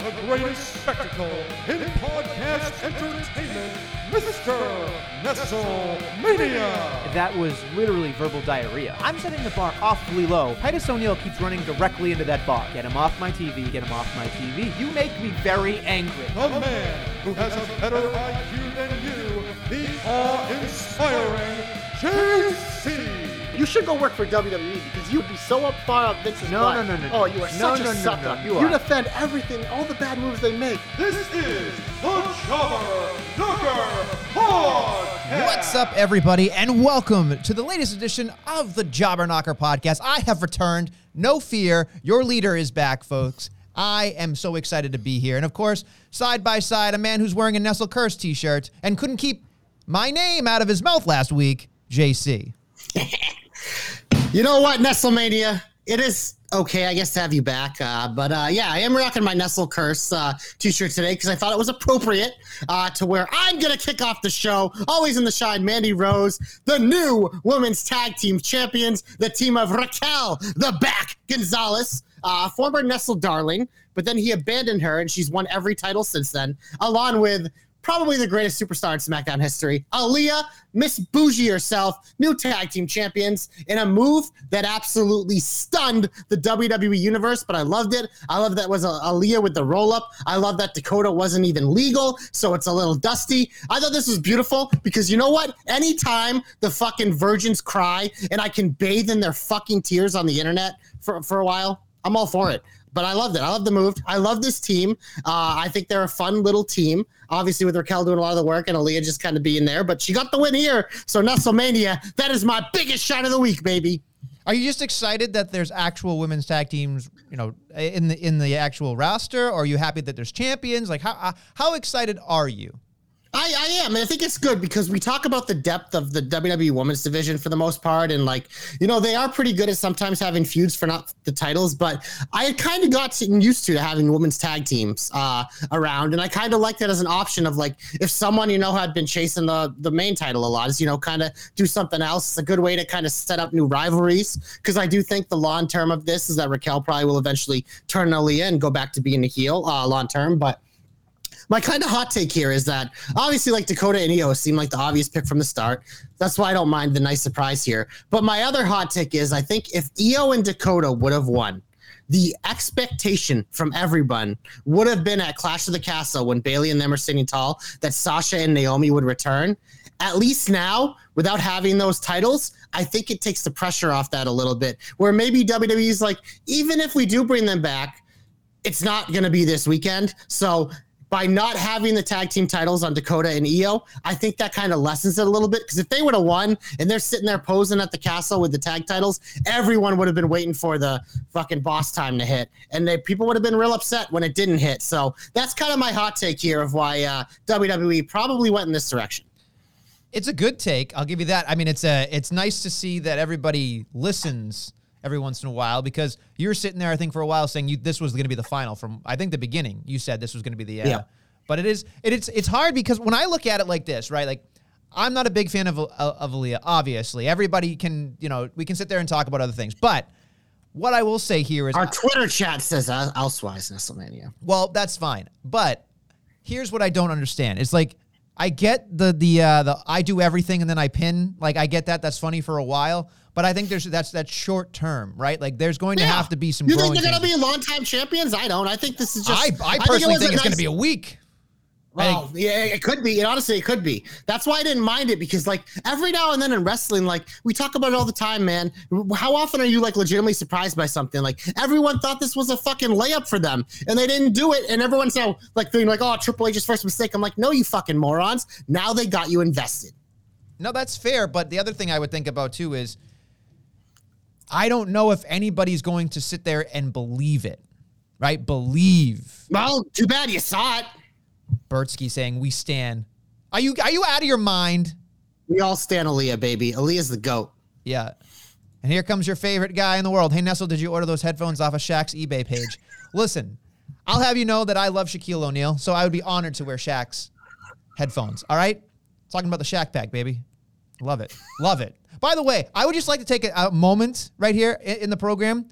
The greatest spectacle in podcast entertainment, Mr. Nestlemania. That was literally verbal diarrhea. I'm setting the bar awfully low. Titus O'Neil keeps running directly into that bar. Get him off my TV, get him off my TV. You make me very angry. The man who has a better IQ than you, the awe-inspiring JC. You should go work for WWE because you'd be so up far up Vince's No, butt. no, no, no, oh, no. Oh, you are No, such no, a no, sucker. no, you are. defend everything, all the bad moves they make. This is the Jobber Knocker Podcast. What's up, everybody, and welcome to the latest edition of the Jobber Knocker podcast. I have returned. No fear. Your leader is back, folks. I am so excited to be here. And of course, side by side, a man who's wearing a Nestle Curse t shirt and couldn't keep my name out of his mouth last week, JC. You know what, Nestlemania? It is okay, I guess, to have you back. Uh, but uh, yeah, I am rocking my Nestle Curse uh, t-shirt today because I thought it was appropriate uh, to where I'm gonna kick off the show. Always in the shine, Mandy Rose, the new women's tag team champions, the team of Raquel, the back Gonzalez, uh, former Nestle darling, but then he abandoned her, and she's won every title since then, along with probably the greatest superstar in SmackDown history. Aliyah, Miss Bougie herself, new tag team champions in a move that absolutely stunned the WWE universe, but I loved it. I love that was Aliyah with the roll up. I love that Dakota wasn't even legal, so it's a little dusty. I thought this was beautiful because you know what? Anytime the fucking virgins cry and I can bathe in their fucking tears on the internet for, for a while, I'm all for it but I loved it. I love the move. I love this team. Uh, I think they're a fun little team. Obviously, with Raquel doing a lot of the work and Aliyah just kind of being there, but she got the win here. So, Nestlemania, that is my biggest shot of the week, baby. Are you just excited that there's actual women's tag teams, you know, in the in the actual roster? Or are you happy that there's champions? Like, how uh, how excited are you? I, I am, and I think it's good because we talk about the depth of the WWE Women's Division for the most part, and like you know they are pretty good at sometimes having feuds for not the titles, but I had kind of got used to having women's tag teams uh, around, and I kind of like that as an option of like if someone you know had been chasing the the main title a lot, is you know kind of do something else. It's a good way to kind of set up new rivalries because I do think the long term of this is that Raquel probably will eventually turn Aliyah and go back to being a heel uh, long term, but my kind of hot take here is that obviously like Dakota and Io seem like the obvious pick from the start. That's why I don't mind the nice surprise here. But my other hot take is I think if Io and Dakota would have won, the expectation from everyone would have been at Clash of the Castle when Bayley and them are sitting tall that Sasha and Naomi would return. At least now, without having those titles, I think it takes the pressure off that a little bit. Where maybe WWE's like, even if we do bring them back, it's not going to be this weekend. So by not having the tag team titles on Dakota and Io, I think that kind of lessens it a little bit. Because if they would have won and they're sitting there posing at the castle with the tag titles, everyone would have been waiting for the fucking boss time to hit, and they people would have been real upset when it didn't hit. So that's kind of my hot take here of why uh, WWE probably went in this direction. It's a good take. I'll give you that. I mean, it's a it's nice to see that everybody listens every once in a while because you're sitting there, I think, for a while saying you this was going to be the final. From I think the beginning, you said this was going to be the uh, Yeah. But it is it, it's it's hard because when I look at it like this, right? Like I'm not a big fan of of, of Aliyah. Obviously, everybody can you know we can sit there and talk about other things, but. What I will say here is Our Twitter chat says uh, elsewise, Nestlemania. well, that's fine. But here's what I don't understand. It's like I get the the uh the I do everything and then I pin. Like I get that. That's funny for a while. But I think there's that's that's short term, right? Like there's going to have to be some You think they're going to be longtime champions? I don't. I think this is just. I, I personally was think, a it's going to be a week. Well, yeah, it could be. And honestly, it could be. That's why I didn't mind it because, like, every now and then in wrestling, like, we talk about it all the time, man. How often are you, like, legitimately surprised by something? Like, everyone thought this was a fucking layup for them and they didn't do it. And everyone's now, like, feeling like, oh, Triple H's first mistake. I'm like, no, you fucking morons. Now they got you invested. No, that's fair. But the other thing I would think about too is I don't know if anybody's going to sit there and believe it, right? Believe Well, too bad you saw it. Bertsky saying we stand. Are you are you out of your mind? We all stand Aliyah, baby. Aliyah's the GOAT. Yeah. And here comes your favorite guy in the world. Hey Nestle, did you order those headphones off of Shaq's eBay page? Listen, I'll have you know that I love Shaquille O'Neal, so I would be honored to wear Shaq's headphones. All right? Talking about the Shaq pack, baby. Love it. Love it. By the way, I would just like to take a, a moment right here in, in the program.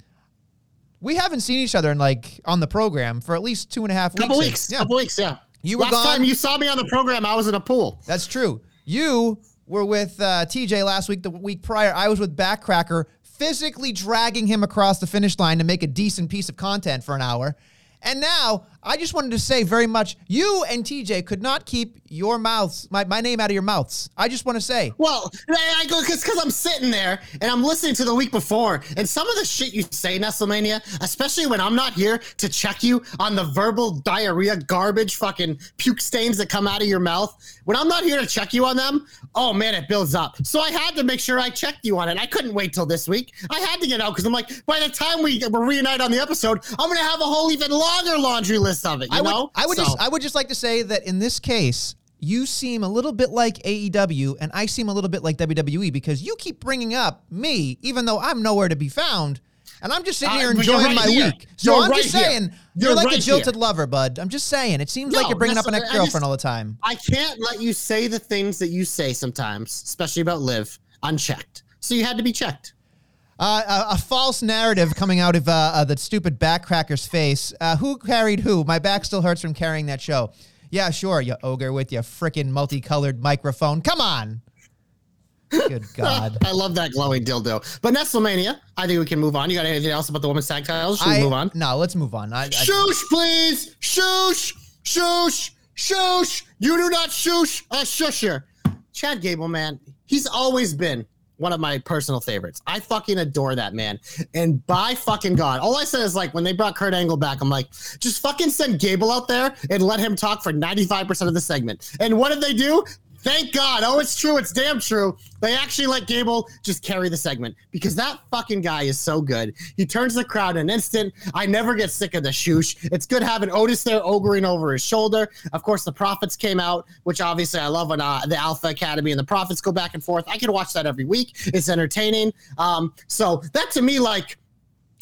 We haven't seen each other in like on the program for at least two and a half weeks. Couple weeks. Yeah, Couple weeks. Yeah. You were Last gone. time you saw me on the program, I was in a pool. that's true. You were with uh, TJ last week. The week prior, I was with Backcracker, physically dragging him across the finish line to make a decent piece of content for an hour. And now, I just wanted to say very much, you and TJ could not keep your mouths, my, my name out of your mouths. I just want to say, Well, I go because I'm sitting there and I'm listening to the week before, and some of the shit you say, Nestlemania, especially when I'm not here to check you on the verbal diarrhea, garbage, fucking puke stains that come out of your mouth. When I'm not here to check you on them, oh man, it builds up. So I had to make sure I checked you on it. I couldn't wait till this week. I had to get out because I'm like, by the time we reunite on the episode, I'm gonna have a whole even longer laundry list of it. You I would, know? I would So- just, I would just like to say that in this case, you seem a little bit like AEW, and I seem a little bit like WWE because you keep bringing up me, even though I'm nowhere to be found, and I'm just sitting Uh, here enjoying right my here. week. So You're I'm right just here. saying, you're, You're like a jilted here. lover, bud. I'm just saying, it seems like you're bringing up an ex-girlfriend all the time. I can't let you say the things that you say sometimes, especially about Liv, unchecked. So you had to be checked. Uh, a, a false narrative coming out of uh, uh, that stupid backcracker's face. Uh, who carried who? My back still hurts from carrying that show. Yeah, sure, you ogre with your freaking multicolored microphone. Come on. Good God. I love that glowing dildo. But Nestlemania, I think we can move on. You got anything else about the women's tag titles? Should we move on? No, let's move on. I, I, Shoosh, please. Shoosh, shoosh, shoosh. You do not shoosh a shusher. Chad Gable, man, he's always been one of my personal favorites. I fucking adore that man. And by fucking God, all I said is like when they brought Kurt Angle back, I'm like, just fucking send Gable out there and let him talk for 95% of the segment. And what did they do? Thank God. Oh, it's true. It's damn true. They actually let Gable just carry the segment because that fucking guy is so good. He turns the crowd in an instant. I never get sick of the shoosh. It's good having Otis there ogering over his shoulder. Of course, the Profits came out, which obviously I love when uh, the Alpha Academy and the Profits go back and forth. I can watch that every week. It's entertaining. Um, so that to me, like,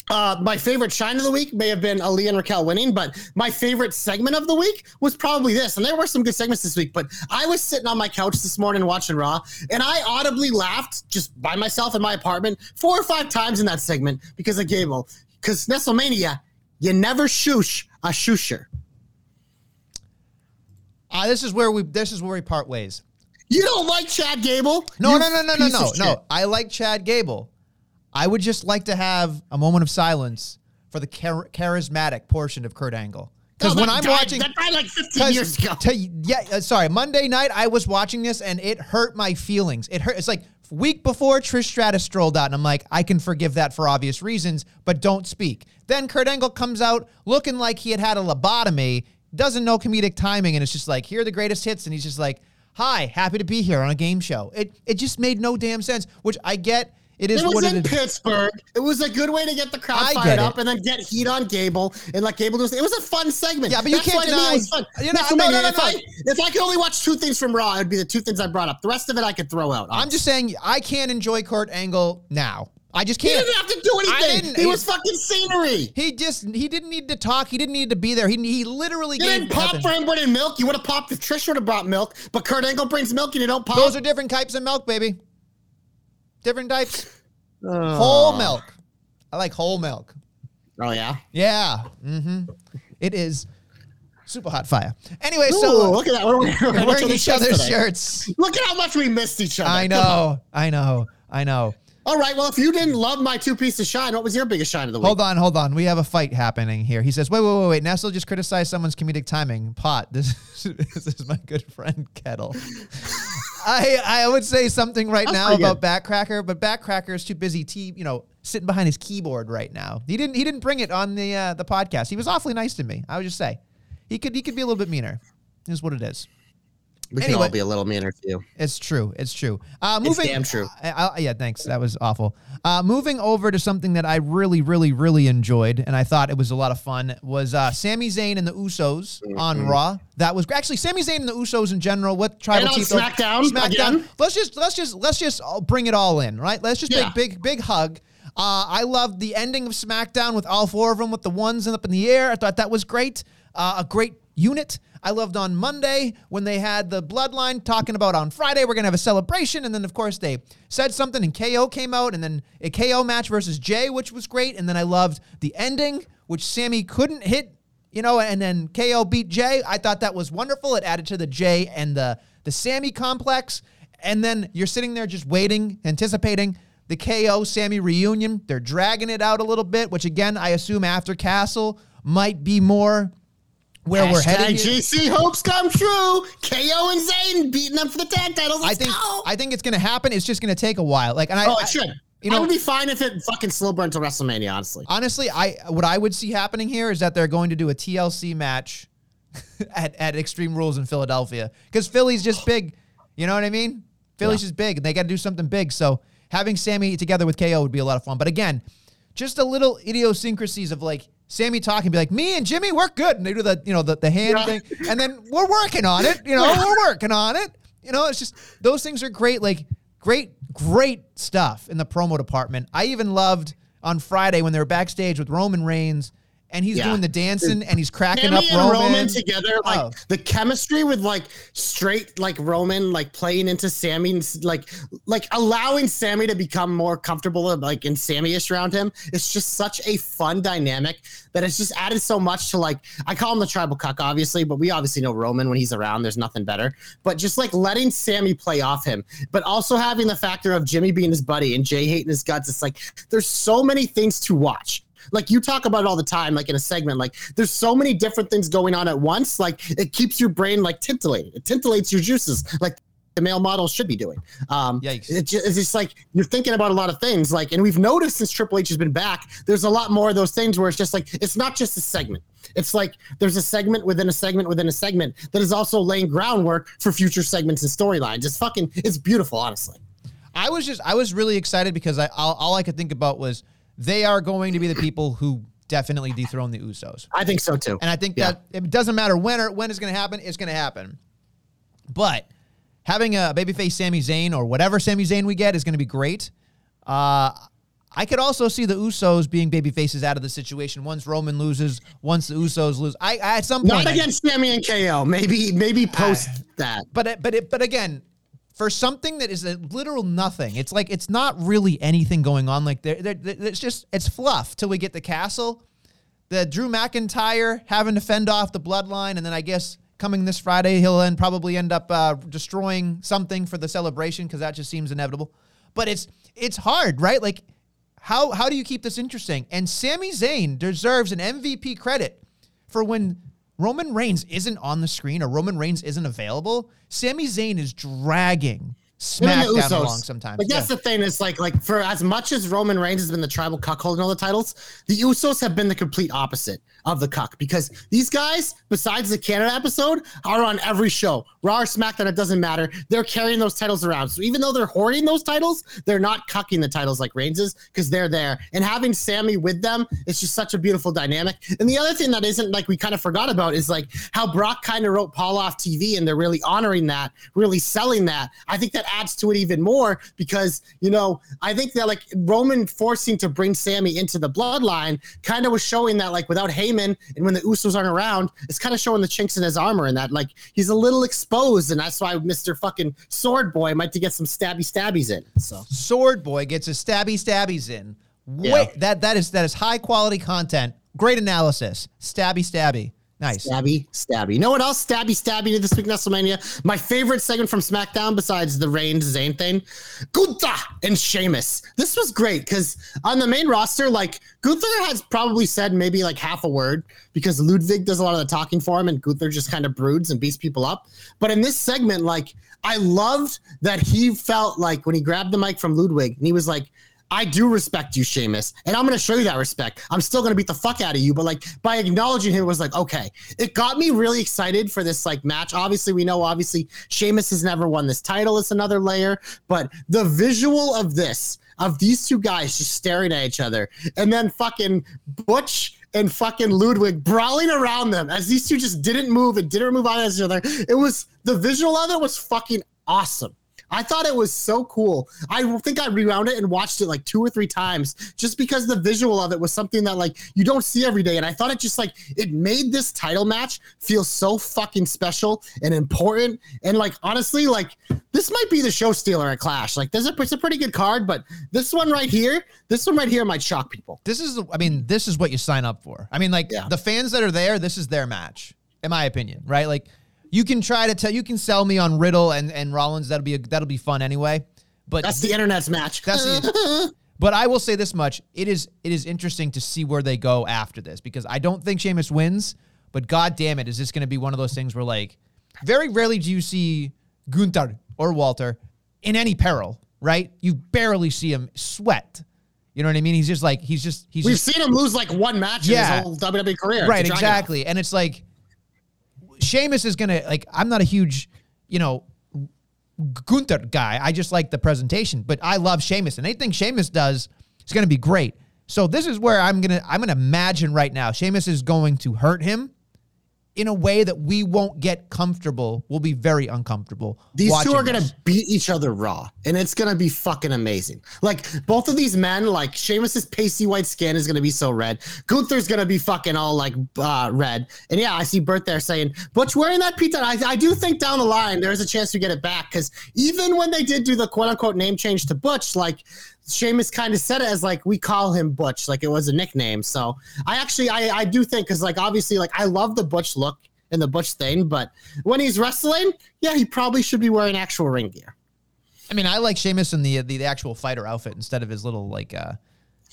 uh, my favorite shine of the week may have been Ali and Raquel winning, but my favorite segment of the week was probably this. And there were some good segments this week, but I was sitting on my couch this morning watching Raw, and I audibly laughed just by myself in my apartment four or five times in that segment because of Gable. Because Nestlemania, you never shoosh a shoosher. uh, this is where we this is where we part ways. You don't like Chad Gable? No, You no, no, no, no, no, no. I like Chad Gable. I would just like to have a moment of silence for the char- charismatic portion of Kurt Angle. Because No, when I'm died- watching, that died like 15 'cause years ago. yeah, uh, sorry, Monday night I was watching this and it hurt my feelings. It hurt. It's like week before Trish Stratus strolled out, and I'm like, I can forgive that for obvious reasons, but don't speak. Then Kurt Angle comes out looking like he had had a lobotomy, doesn't know comedic timing, and it's just like, here are the greatest hits, and he's just like, Hi, happy to be here on a game show. It it just made no damn sense, which I get. It is It was in it. Pittsburgh. It was a good way to get the crowd I fired up and then get heat on Gable and let Gable do. It was a fun segment. Yeah, but you That's can't deny- it was fun. you know, That's no, no, no, if no. I if I could only watch two things from Raw, it'd be the two things I brought up. The rest of it I could throw out. I'm just saying I can't enjoy Kurt Angle now. I just can't. He didn't have to do anything. He he- was fucking scenery. He just he didn't need to talk. He didn't need to be there. He he literally didn't pop nothing. for him bringing milk. You would have popped if Trish would have brought milk, but Kurt Angle brings milk and you don't pop. Those are different types of milk, baby. Different types. Whole milk. I like whole milk. oh yeah. Yeah. Mm-hmm. It is super hot fire. Anyway, Ooh, so look at that. We're, wearing we're wearing each other's today. shirts. Look at how much we missed each other. I know. I know. I know. All right. Well, if you didn't love my two piece of shine, what was your biggest shine of the week? Hold on, hold on. We have a fight happening here. He says, "Wait, wait, wait, wait." Nestle just criticized someone's comedic timing. Pot. This, this is my good friend Kettle. I I would say something right now about Backcracker, but Backcracker is too busy, t- you know, sitting behind his keyboard right now. He didn't he didn't bring it on the uh, the podcast. He was awfully nice to me. I would just say, he could he could be a little bit meaner. Is what it is. We can all be a little meaner too. It's true. It's true. Uh, moving, damn true. I, I- yeah, thanks. That was awful. Uh, moving over to something that I really, really, really enjoyed, and I thought it was a lot of fun, was uh, Sami Zayn and the Usos on Mm-hmm. Raw. That was actually Sami Zayn and the Usos in general. What tribal chief? SmackDown, SmackDown. again. Let's just let's just let's just bring it all in, right? Let's just Yeah. big big big hug. Uh, I loved the ending of SmackDown with all four of them with the ones up in the air. I thought that was great. Uh, a great unit. I loved on Monday when they had the bloodline talking about on Friday we're gonna have a celebration, and then of course they said something and KO came out, and then a KO match versus Jey, which was great, and then I loved the ending, which Sami couldn't hit, you know, and then KO beat Jey. I thought that was wonderful. It added to the Jey and the the Sami complex, and then you're sitting there just waiting, anticipating the KO Sami reunion. They're dragging it out a little bit, which again I assume after Castle might be more where we're headed. here. JC hopes come true. KO and Zayn beating them for the tag titles. I Let's think go. I think it's going to happen. It's just going to take a while. Like, and I, oh, I- it should. you I would be fine if it fucking slow burned to WrestleMania. Honestly, honestly, I what I would see happening here is that they're going to do a TLC match at, at Extreme Rules in Philadelphia because Philly's just big. You know what I mean? Philly's just big, and they got to do something big. So having Sami together with KO would be a lot of fun. But again, just a little idiosyncrasies of like Sami talking, be like, "Me and Jimmy, we're good," and they do the you know the the hand Yeah. thing, and then we're working on it. You know, we're working on it. You know, it's just those things are great. Like great, great stuff in the promo department. I even loved on Friday when they were backstage with Roman Reigns and he's Yeah. doing the dancing and he's cracking Sami up and Roman. Roman together, like Oh. the chemistry with like straight like Roman like playing into Sami, and like like allowing Sami to become more comfortable and like in Sami-ish around him. It's just such a fun dynamic that it's just added so much to like I call him the tribal cuck, obviously, but we obviously know Roman when he's around. There's nothing better. But just like letting Sami play off him, but also having the factor of Jimmy being his buddy and Jey hating his guts. It's like there's so many things to watch like you talk about it all the time like in a segment like there's so many different things going on at once like it keeps your brain like tintillating it tintillates your juices like the male model should be doing. Um Yikes. it it's just like you're thinking about a lot of things like and we've noticed since triple h has been back there's a lot more of those things where it's just like it's not just a segment. It's like there's a segment within a segment within a segment that is also laying groundwork for future segments and storylines. It's fucking it's beautiful honestly. I was just I was really excited because I all, all I could think about was they are going to be the people who definitely dethrone the Usos. i think so too And I think Yeah. that it doesn't matter when or when it's going to happen, it's going to happen. But having a babyface Sami Zayn or whatever Sami Zayn we get is going to be great. Uh, I could also see the Usos being baby faces out of the situation once Roman loses, once the Usos lose. I, I at some point, not I- against Sami and KO. Maybe maybe post that. but it, but it, but again, for something that is a literal nothing, it's like it's not really anything going on. Like there, it's just it's fluff till we get the castle. The Drew McIntyre having to fend off the bloodline, and then I guess coming this Friday he'll then probably end up uh, destroying something for the celebration because that just seems inevitable. But it's it's hard, right? Like how how do you keep this interesting? And Sami Zayn deserves an MVP credit for when Roman Reigns isn't on the screen or Roman Reigns isn't available. Sami Zayn is dragging SmackDown along sometimes. Like that's Yeah. the thing. Is like like for as much as Roman Reigns has been the tribal cuck holding all the titles, the Usos have been the complete opposite of the cuck because these guys, besides the Canada episode, are on every show. Raw or SmackDown, it doesn't matter. They're carrying those titles around. So even though they're hoarding those titles, they're not cucking the titles like Reigns is because they're there. And having Sami with them, it's just such a beautiful dynamic. And the other thing that isn't like we kind of forgot about is like how Brock kind of wrote Paul off TV and they're really honoring that, really selling that. I think that adds to it even more because, you know, I think that like Roman forcing to bring Sami into the bloodline kind of was showing that like without Heyman and when the Usos aren't around, it's kind of showing the chinks in his armor and that like he's a little exposed. And that's why Mr. fucking Sword Boy might to get some stabby stabbies in. So Sword Boy gets his stabby stabbies in. Wait, Yeah. that that is that is high quality content. Great analysis. Stabby stabby. Nice. Stabby, stabby. You know what else? Stabby, stabby to this week, WrestleMania. My favorite segment from SmackDown, besides the Reigns Zayn thing, Gunther and Sheamus. This was great because on the main roster, like Gunther has probably said maybe like half a word because Ludwig does a lot of the talking for him, and Gunther just kind of broods and beats people up. But in this segment, like I loved that he felt like when he grabbed the mic from Ludwig and he was like. I do respect you, Sheamus, and I'm going to show you that respect. I'm still going to beat the fuck out of you, but like by acknowledging him, it was like okay. It got me really excited for this like match. Obviously, we know obviously Sheamus has never won this title. It's another layer, but the visual of this of these two guys just staring at each other, and then fucking Butch and fucking Ludwig brawling around them as these two just didn't move and didn't move on each other. It was the visual of it was fucking awesome. I thought it was so cool. I think I rewound it and watched it like two or three times just because the visual of it was something that like you don't see every day. And I thought it just like it made this title match feel so fucking special and important. And like honestly, like this might be the show stealer at Clash. Like there's a it's a pretty good card, but this one right here, this one right here might shock people. This is, I mean, this is what you sign up for. I mean, like Yeah. the fans that are there, this is their match, in my opinion, right? Like you can try to tell, you can sell me on Riddle and and Rollins. That'll be a, that'll be fun anyway. But That's the internet's match. That's the- But I will say this much: it is it is interesting to see where they go after this because I don't think Sheamus wins. But god damn it, is this going to be one of those things where like very rarely do you see Gunther or Walter in any peril, right? You barely see him sweat. You know what I mean? He's just like he's just he's We've just seen him lose like one match Yeah. in his whole WWE career. right exactly, and it's like Sheamus is gonna like I'm not a huge you know Gunther guy. I just like the presentation, but I love Sheamus, and anything Sheamus does is to be great. So this is where I'm gonna I'm gonna imagine right now Sheamus is going to hurt him in a way that we won't get comfortable. We'll be very uncomfortable. These two are gonna beat each other raw, and it's gonna be fucking amazing. Like both of these men, like Sheamus's pasty white skin is gonna be so red. Gunther's gonna be fucking all like uh, red. And yeah, I see Bert there saying, "Butch wearing that pizza." I, I do think down the line there's a chance we get it back because even when they did do the quote unquote name change to Butch, like Sheamus kind of said it as like we call him Butch, like it was a nickname. So I actually I I do think because like obviously like I love the Butch look and the Butch thing, but when he's wrestling, yeah, he probably should be wearing actual ring gear. I mean, I like Sheamus in the the, the actual fighter outfit instead of his little like uh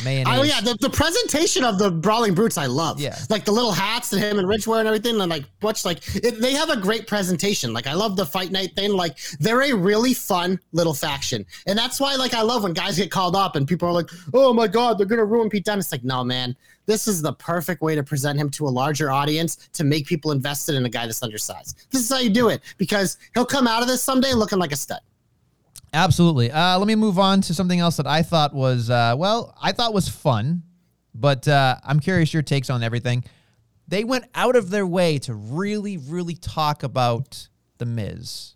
mayonnaise. Oh yeah, the, the presentation of the brawling brutes I love. Yeah. like the little hats that him and Rich wear and everything, and like Butch, like it, they have a great presentation. Like I love the fight night thing. Like they're a really fun little faction, and that's why like I love when guys get called up and people are like, "Oh my god, they're gonna ruin Pete Dunne." It's like, no man, this is the perfect way to present him to a larger audience to make people invested in a guy that's undersized. This is how you do it because he'll come out of this someday looking like a stud. Absolutely. Uh, let me move on to something else that I thought was, uh, well, I thought was fun, but uh, I'm curious your takes on everything. They went out of their way to really, really talk about The Miz.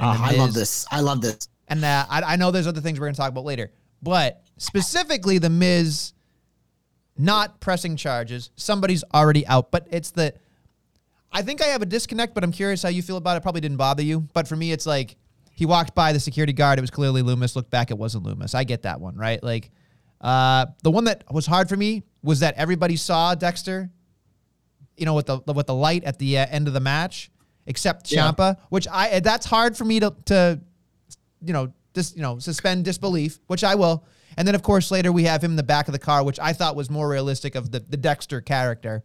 Oh, The I love this. I love this. And uh, I, I know there's other things we're going to talk about later, but specifically The Miz not pressing charges. Somebody's already out, but it's the. I think I have a disconnect, but I'm curious how you feel about it. Probably didn't bother you, but for me, it's like he walked by the security guard. It was clearly Lumis. Looked back, it wasn't Lumis. I get that one, right? Like, uh, the one that was hard for me was that everybody saw Dexter, you know, with the with the light at the uh, end of the match, except Yeah. Ciampa, which I that's hard for me to to you know, dis, you know, suspend disbelief, which I will. And then of course later we have him in the back of the car, which I thought was more realistic of the, the Dexter character.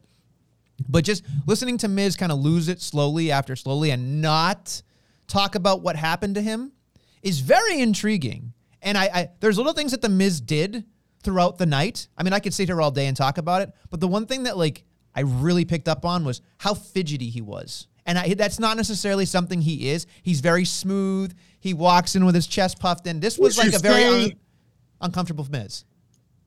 But just listening to Miz kind of lose it slowly after slowly and not talk about what happened to him is very intriguing. And I, I there's little things that the Miz did throughout the night. I mean, I could sit here all day and talk about it, but the one thing that like I really picked up on was how fidgety he was. And I, that's not necessarily something he is. He's very smooth. He walks in with his chest puffed in. This was Would like a very un- uncomfortable Miz.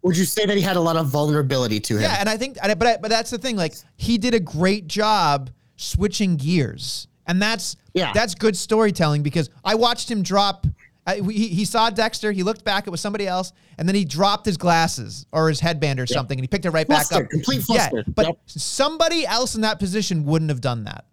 Would you say that he had a lot of vulnerability to him? Yeah, and I think, but I, but that's the thing. Like he did a great job switching gears, and that's Yeah. that's good storytelling because I watched him drop. I, he, he saw Dexter. He looked back. It was somebody else, and then he dropped his glasses or his headband or something, and he picked it right back up. complete Yeah, but Yep. somebody else in that position wouldn't have done that.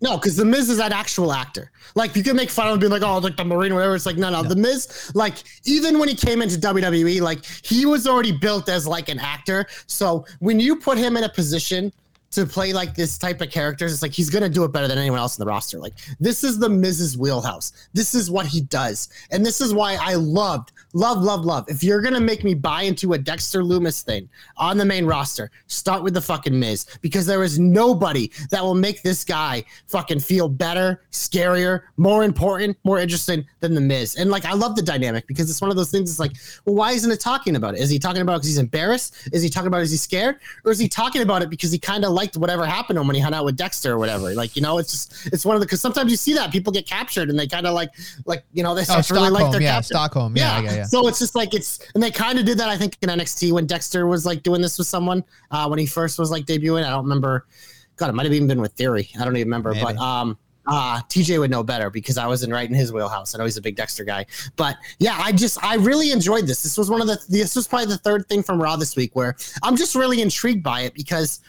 No, because the Miz is an actual actor. Like you can make fun of him being like, oh, like the Marine whatever. It's like, no, no, the Miz, like even when he came into WWE, like he was already built as like an actor. So when you put him in a position to play like this type of characters, it's like he's gonna do it better than anyone else in the roster. Like this is the Miz's wheelhouse. This is what he does, and this is why I loved, love, love, love. If you're gonna make me buy into a Dexter Lumis thing on the main roster, start with the fucking Miz because there is nobody that will make this guy fucking feel better, scarier, more important, more interesting than the Miz. And like I love the dynamic because it's one of those things. It's like, well, why isn't it talking about it? Is he talking about it because he's embarrassed? Is he talking about because he's scared, or is he talking about it because he kind of liked whatever happened to him when he hung out with Dexter or whatever? Like you know, it's just it's one of the because sometimes you see that people get captured and they kind of like like you know they start to really like their yeah. Stockholm, yeah, yeah, yeah. So it's just like it's, and they kind of did that, I think, in NXT when Dexter was like doing this with someone uh, when he first was like debuting. I don't remember. God, it might have even been with Theory. I don't even remember. Maybe. But um, Uh, TJ would know better because I wasn't right in his wheelhouse. I know he's a big Dexter guy, but yeah, I just I really enjoyed this. This was one of the this was probably the third thing from Raw this week where I'm just really intrigued by it because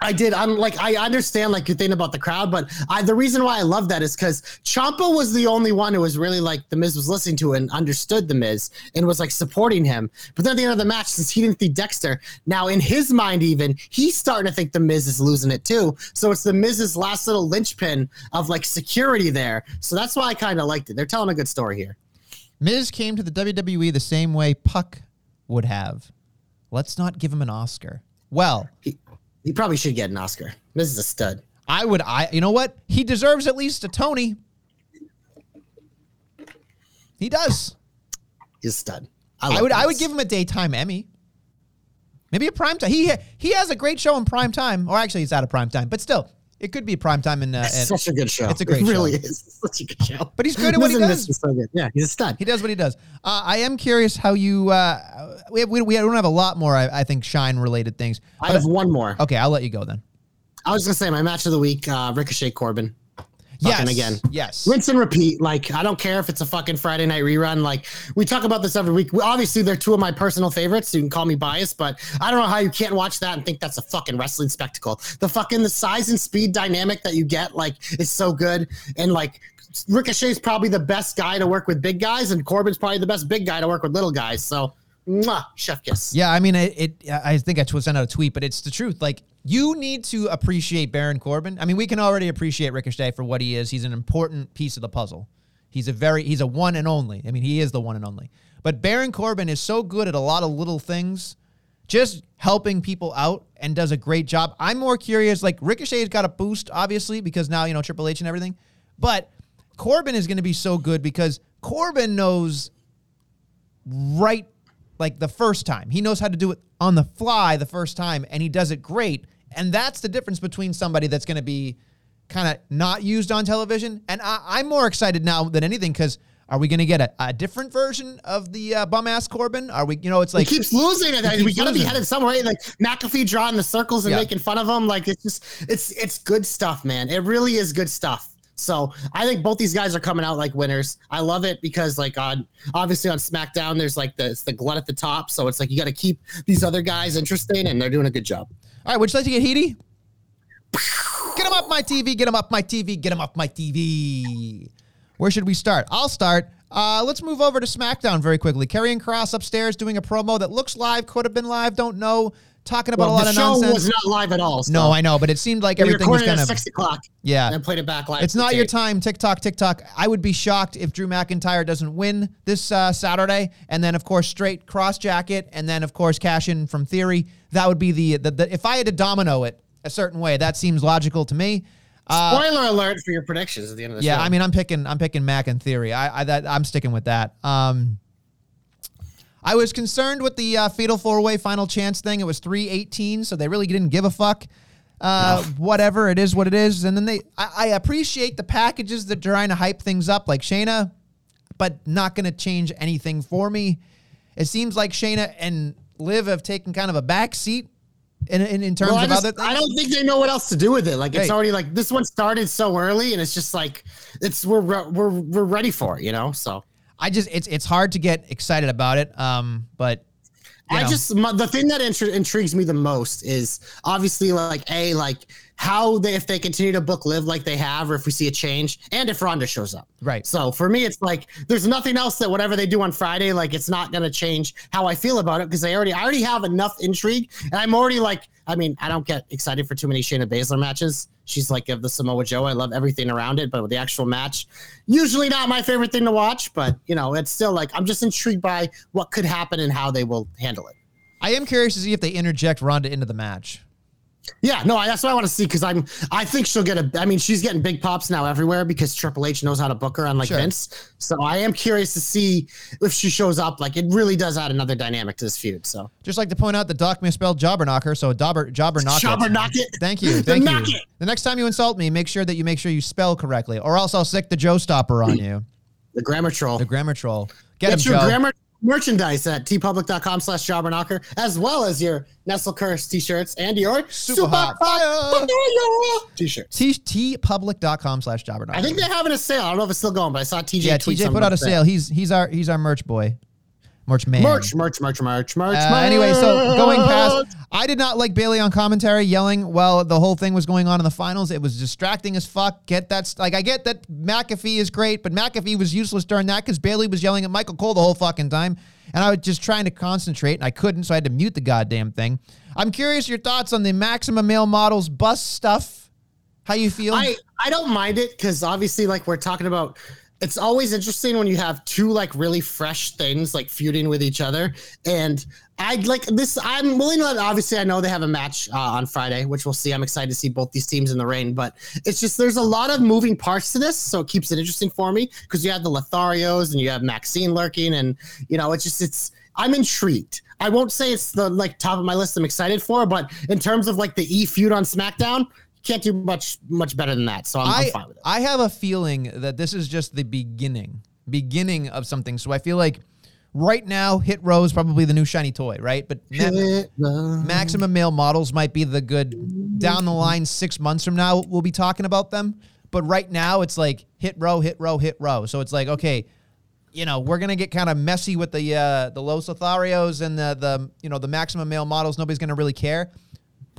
I did. I'm like, I understand like your thing about the crowd, but I, the reason why I love that is because Ciampa was the only one who was really like the Miz was listening to and understood the Miz and was like supporting him. But then at the end of the match, since he didn't see Dexter, now in his mind, even he's starting to think the Miz is losing it too. So it's the Miz's last little linchpin of like security there. So that's why I kind of liked it. They're telling a good story here. Miz came to the WWE the same way Puck would have. Let's not give him an Oscar. Well, He, he probably should get an Oscar. Miz is a stud. I would. I. You know what? He deserves at least a Tony. He does. He's a stud. I like would. I would give him a daytime Emmy. Maybe a prime time. He he has a great show in prime time, or actually, it's out of prime time, but still, it could be prime time. In uh, It's such a good show. It's a great it really show. is. It's such a good show. But he's good at what he does. So. Yeah, he's a stud. he does what he does. Uh, I am curious how you. Uh, we, we we don't have a lot more. I, I think shine related things. I have one more. Okay, I'll let you go then. I was gonna say my match of the week: uh, Ricochet Corbin. Yes. Fucking again. Yes. Rinse and repeat. Like I don't care if it's a fucking Friday night rerun. Like we talk about this every week. We- Obviously, they're two of my personal favorites. So you can call me biased, but I don't know how you can't watch that and think that's a fucking wrestling spectacle. The fucking the size and speed dynamic that you get, like, is so good. And like Ricochet's probably the best guy to work with big guys, and Corbin's probably the best big guy to work with little guys. So, mwah, chef kiss. Yeah, I mean, it. it I think I sent out a tweet, but it's the truth. Like, you need to appreciate Baron Corbin. I mean, we can already appreciate Ricochet for what he is. He's an important piece of the puzzle. He's a very, he's a one and only. I mean, he is the one and only. But Baron Corbin is so good at a lot of little things, just helping people out, and does a great job. I'm more curious. Like Ricochet's got a boost, obviously, because now you know Triple H and everything. But Corbin is going to be so good because Corbin knows right like the first time. He knows how to do it on the fly the first time and he does it great. And that's the difference between somebody that's going to be kind of not used on television. And I, I'm more excited now than anything because are we going to get a, a different version of the uh, bum ass Corbin? Are we, you know, it's like, he keeps losing it. He we gotta be headed somewhere. Like McAfee drawing the circles and Yeah. making fun of him. Like it's just it's it's good stuff, man. It really is good stuff. So I think both these guys are coming out like winners. I love it because like on obviously on SmackDown, there's like the the glut at the top. So it's like you got to keep these other guys interesting, and they're doing a good job. all right, would you like to get heaty? Get him up my TV, get him up my TV, get him up my TV. Where should we start? I'll start. Uh, let's move over to SmackDown very quickly. Karrion Kross upstairs doing a promo that looks live, could have been live, don't know. Talking about Well, a lot the of show nonsense. was not live at all. So no, I know, but it seemed like we everything was kind at of six o'clock. yeah. and played it back live. It's not your tape. time. TikTok, TikTok. I would be shocked if Drew McIntyre doesn't win this uh, Saturday, and then of course straight cross jacket, and then of course cash in from Theory. That would be the, the, the if I had to domino it a certain way, that seems logical to me. Uh, Spoiler alert for your predictions at the end of the yeah, show. Yeah, I mean, I'm picking, I'm picking Mac and Theory. I, I that I'm sticking with that. Um, I was concerned with the uh, fatal four way final chance thing. It was 318, so they really didn't give a fuck. Uh, Whatever it is, what it is. And then they, I, I appreciate the packages that are trying to hype things up, like Shayna, but not going to change anything for me. It seems like Shayna and Liv have taken kind of a back seat in, in, in terms Well, of just- other things. I don't think they know what else to do with it. Like it's Hey. already like this one started so early, and it's just like it's we're we're we're ready for it, you know. So I just, it's, it's hard to get excited about it. Um, but I know. just the thing that intri- intrigues me the most is obviously like a like how they if they continue to book live like they have, or if we see a change, and if Ronda shows up. Right. So for me, it's like there's nothing else that whatever they do on Friday, like it's not gonna change how I feel about it because they already I already have enough intrigue, and I'm already like I mean I don't get excited for too many Shayna Baszler matches. She's like of the Samoa Joe. I love everything around it, but with the actual match, usually not my favorite thing to watch. But you know, it's still like I'm just intrigued by what could happen and how they will handle it. I am curious to see if they interject Ronda into the match. Yeah, no, I- that's what I want to see because I'm. I think she'll get a. I mean, she's getting big pops now everywhere because Triple H knows how to book her, unlike Sure. Vince. So I am curious to see if she shows up. Like, it really does add another dynamic to this feud. So Just like to point out that Doc misspelled Jobberknocker, so Dobber Jobberknocker. Jobber knock it. Thank you, The thank you. knock it. The next time you insult me, make sure that you make sure you spell correctly, or else I'll sick the Joe Stopper on you. The grammar troll. The grammar troll. Get, Get him, your Joe. grammar merchandise at teepublic.com slash jobberknocker, as well as your Nestle Curse t-shirts and your Super Hot Fire. Fire t-shirts. T teepublic.com slash jobber. I think they're having a sale. I don't know if it's still going, but I saw TJ. yeah, TJ put out a sale. He's he's our he's our merch boy. Merch man. Merch, merch, merch, merch, merch. Uh, anyway, so going past, I did not like Bayley on commentary yelling while the whole thing was going on in the finals. It was distracting as fuck. Get that? Like, I get that McAfee is great, but McAfee was useless during that because Bayley was yelling at Michael Cole the whole fucking time, and I was just trying to concentrate and I couldn't, so I had to mute the goddamn thing. I'm curious your thoughts on the Maximum Male Models bus stuff. How you feel? I I don't mind it because obviously, like we're talking about, it's always interesting when you have two like really fresh things like feuding with each other. And I'd like this. I'm willing to. Obviously, I know they have a match uh, on Friday, which we'll see. I'm excited to see both these teams in the ring, but it's just there's a lot of moving parts to this, so it keeps it interesting for me because you have the Lotharios and you have Maxxine lurking, and you know it's just it's. I'm intrigued. I won't say it's the like top of my list. I'm excited for, but in terms of like the E feud on SmackDown, can't do much much better than that. So I'm, I'm fine with it. I have a feeling that this is just the beginning, beginning of something. So I feel like right now, Hit Row is probably the new shiny toy, right? But Ma- maximum male models might be the good down the line six months from now. We'll be talking about them. But right now, it's like hit row, hit row, hit row. So it's like okay, you know, we're gonna get kind of messy with the uh, the Los Lotharios and the the you know the maximum male models. Nobody's gonna really care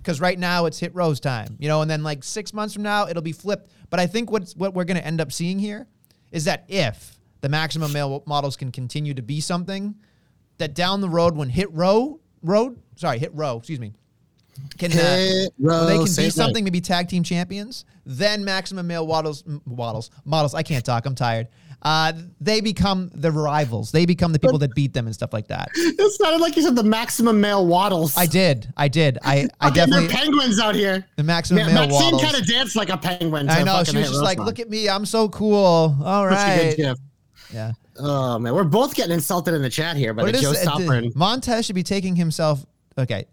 because right now it's hit Rose time, you know, and then like six months from now it'll be flipped. But I think what's what we're going to end up seeing here is that if the maximum male models can continue to be something, that down the road when hit row road sorry hit row excuse me can uh, they can be right. something maybe tag team champions, then maximum male waddles, m- models I can't talk I'm tired. Uh, they become the rivals. They become the people that beat them and stuff like that. It sounded like you said the maximum male waddles. I did. I did. I, I Okay, definitely they're penguins out here. the maximum Yeah, male Maxxine waddles. kind of danced like a penguin. I know. She was just like. "Look at me, I'm so cool." All good. Yeah. Oh man, we're both getting insulted in the chat here by But the it is Joe Stopper. Montez should be taking himself. Okay,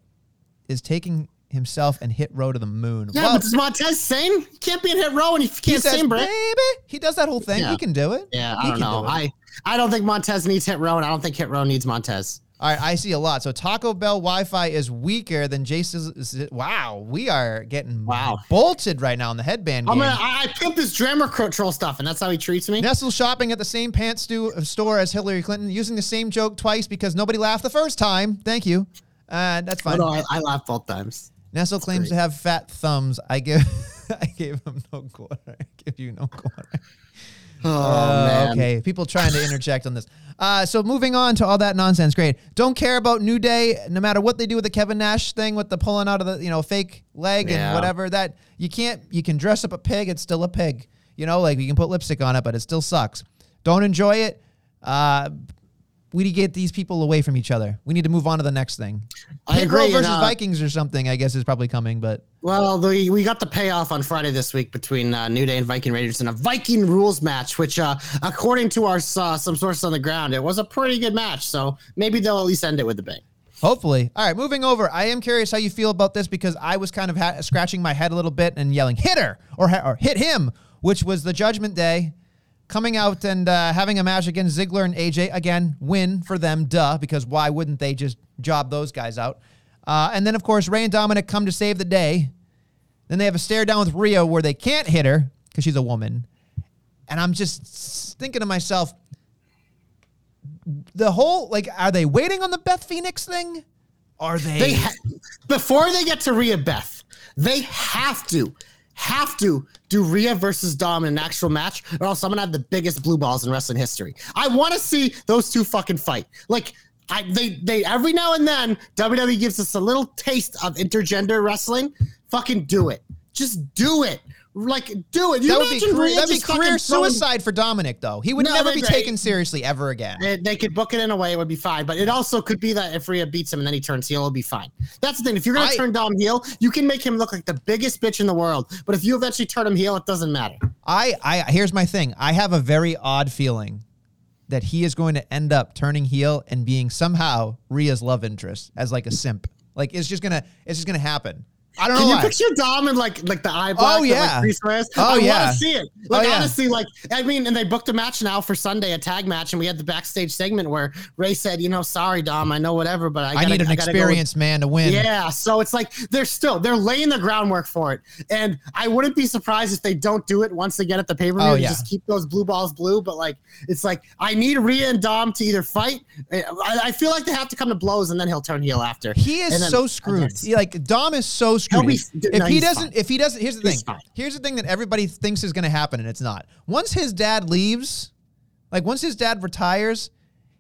is taking himself and hit row to the moon. Yeah, well, but does Montez sing? Can't be in hit row and he can't says, sing, Brett. baby. He does that whole thing. Yeah. He can do it. Yeah, He I don't know. do. I I don't think Montez needs hit row, and I don't think hit row needs Montez. All right, I see a lot. So Taco Bell Wi-Fi is weaker than Jason's. Wow, we are getting Wow. bolted right now in the headband I'm game. gonna I, I pimp his drummer control stuff, and that's how he treats me. Nestle shopping at the same pants stu- store as Hillary Clinton, using the same joke twice because nobody laughed the first time. Thank you. Uh, that's Oh, fine. no, I, I laugh both times. Nestle claims great. to have fat thumbs. I give, I gave him no quarter. I give you no quarter. Oh Uh, man. okay, people trying to interject on this. Uh, so moving on to all that nonsense. Great. Don't care about New Day, no matter what they do with the Kevin Nash thing, with the pulling out of the you know fake leg and whatever. That you can't. You can dress up a pig. It's still a pig. You know, like you can put lipstick on it, but it still sucks. Don't enjoy it. Uh, we need to get these people away from each other. We need to move on to the next thing. I Row agree, and, versus uh, Vikings or something. I guess is probably coming, but Well, the, we got the payoff on Friday this week between uh, New Day and Viking Raiders in a Viking rules match, which, uh, according to our uh, some sources on the ground, it was a pretty good match. So maybe they'll at least end it with a bang. Hopefully. All right, moving over. I am curious how you feel about this because I was kind of ha- scratching my head a little bit and yelling, hit her or, ha- or hit him, which was the Judgment Day coming out and uh, having a match against Ziggler and AJ. Again, win for them, duh, because why wouldn't they just job those guys out? Uh, and then, of course, Rey and Dominic come to save the day. Then they have a stare down with Rhea where they can't hit her because she's a woman. And I'm just thinking to myself, the whole like, are they waiting on the Beth Phoenix thing? Are they? They ha- before they get to Rhea Beth, they have to have to do Rhea versus Dom in an actual match, or else I'm gonna have the biggest blue balls in wrestling history. I want to see those two fucking fight. Like I, they, they every now and then WWE gives us a little taste of intergender wrestling. Fucking do it. Just do it. Like do it. You that would be, career, that'd be career throwing- suicide for Dominic, though. He would No, never be they- taken seriously ever again. They, they could book it in a way it would be fine, but it also could be that if Rhea beats him and then he turns heel, it'll be fine. That's the thing. If you're gonna I- turn Dom heel, you can make him look like the biggest bitch in the world. But if you eventually turn him heel, it doesn't matter. I, I here's my thing. I have a very odd feeling that he is going to end up turning heel and being somehow Rhea's love interest as like a simp. Like it's just gonna it's just gonna happen. I don't Can know you why. picture Dom in like like the eye oh, black? Oh, that, yeah. like, Priest wears? Oh, I yeah. want to see it. Oh, like Oh, yeah. honestly, like I mean, and they booked a match now for Sunday, a tag match, and we had the backstage segment where Ray said, "You know, sorry, Dom, I know whatever, but I, I gotta, need an I gotta go with- experienced man to win. Yeah, so it's like they're still they're laying the groundwork for it, and I wouldn't be surprised if they don't do it once they get at the pay per view. Oh, yeah. Just keep those blue balls blue, but like it's like I need Rhea and Dom to either fight. Eh, I, I feel like they have to come to blows, and then he'll turn heel after. He is then- so screwed. He, like Dom is so if he doesn't, if he doesn't, here's the He's thing. fine. Here's the thing that everybody thinks is going to happen, and it's not. Once his dad leaves, like once his dad retires, he's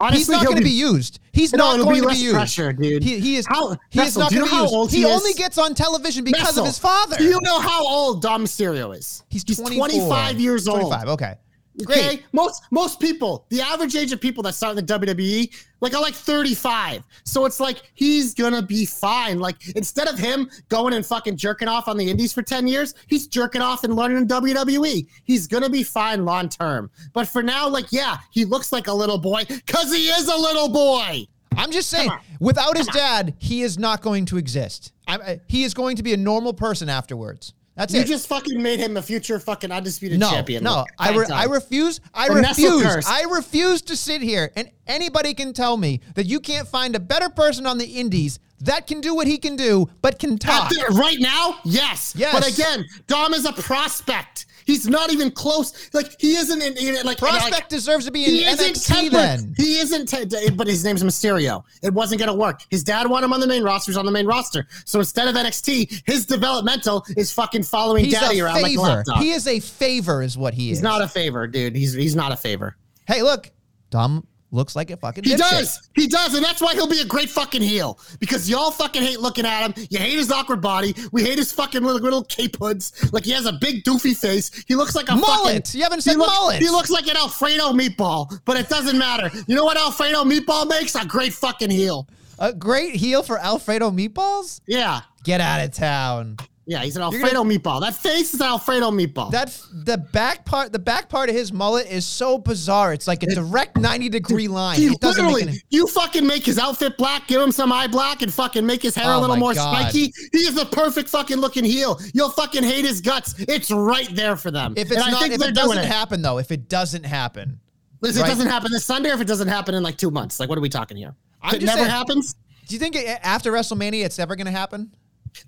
Honestly, not he'll going to be- used. He's No, not going be to be used. pressure, dude. He, he is. How- he is not going to be used. he he only gets on television because of his father. Do you know how old Dom Mysterio is? he's he's 24. 25 years old. 25. Okay. Okay, Great. most most people, the average age of people that start in the WWE, like are like 35. So it's like he's gonna be fine. Like instead of him going and fucking jerking off on the Indies for 10 years, he's jerking off and learning in WWE. He's gonna be fine long term. But for now, like yeah, he looks like a little boy because he is a little boy. I'm just saying, on. without his dad, he is not going to exist. I, he is going to be a normal person afterwards. That's You it. just fucking made him a future fucking undisputed no, champion. no, I, re- I refuse. I The refuse. I refuse to sit here and anybody can tell me that you can't find a better person on the indies that can do what he can do, but can talk. the- right now, yes. Yes. But again, Dom is a prospect. He's not even close. Like he isn't in, in like Prospect like, deserves to be He in isn't NXT then. He isn't, te- but his name's Mysterio. It wasn't going to work. His dad wanted him on the main roster. He's on the main roster. So instead of NXT, his developmental is fucking following He's daddy around like a he is a favor, is what he is. he's not a favor, dude. He's he's not a favor. hey, look, Dom looks like a fucking He dipshit. does. He does. And that's why he'll be a great fucking heel. Because y'all fucking hate looking at him. You hate his awkward body. We hate his fucking little, little cape hoods. Like he has a big doofy face. He looks like a Mullet. fucking. You haven't said he looks, mullet. He looks like an Alfredo meatball. But it doesn't matter. You know what Alfredo meatball makes? A great fucking heel. A great heel for Alfredo meatballs? Yeah. Get out of town. Yeah, he's an gonna- Alfredo meatball. That face is an Alfredo meatball. That the back part, the back part of his mullet is so bizarre. It's like a direct ninety degree line. He It doesn't make literally, you fucking make his outfit black, give him some eye black, and fucking make his hair Oh a little more God. spiky. He is the perfect fucking looking heel. You'll fucking hate his guts. It's right there for them. If And it's I not, think if it doesn't happen though, if it doesn't happen, If it doesn't happen this Sunday, or if it doesn't happen in like two months, like what are we talking here? I'm it never saying- happens. do you think after WrestleMania it's ever going to happen?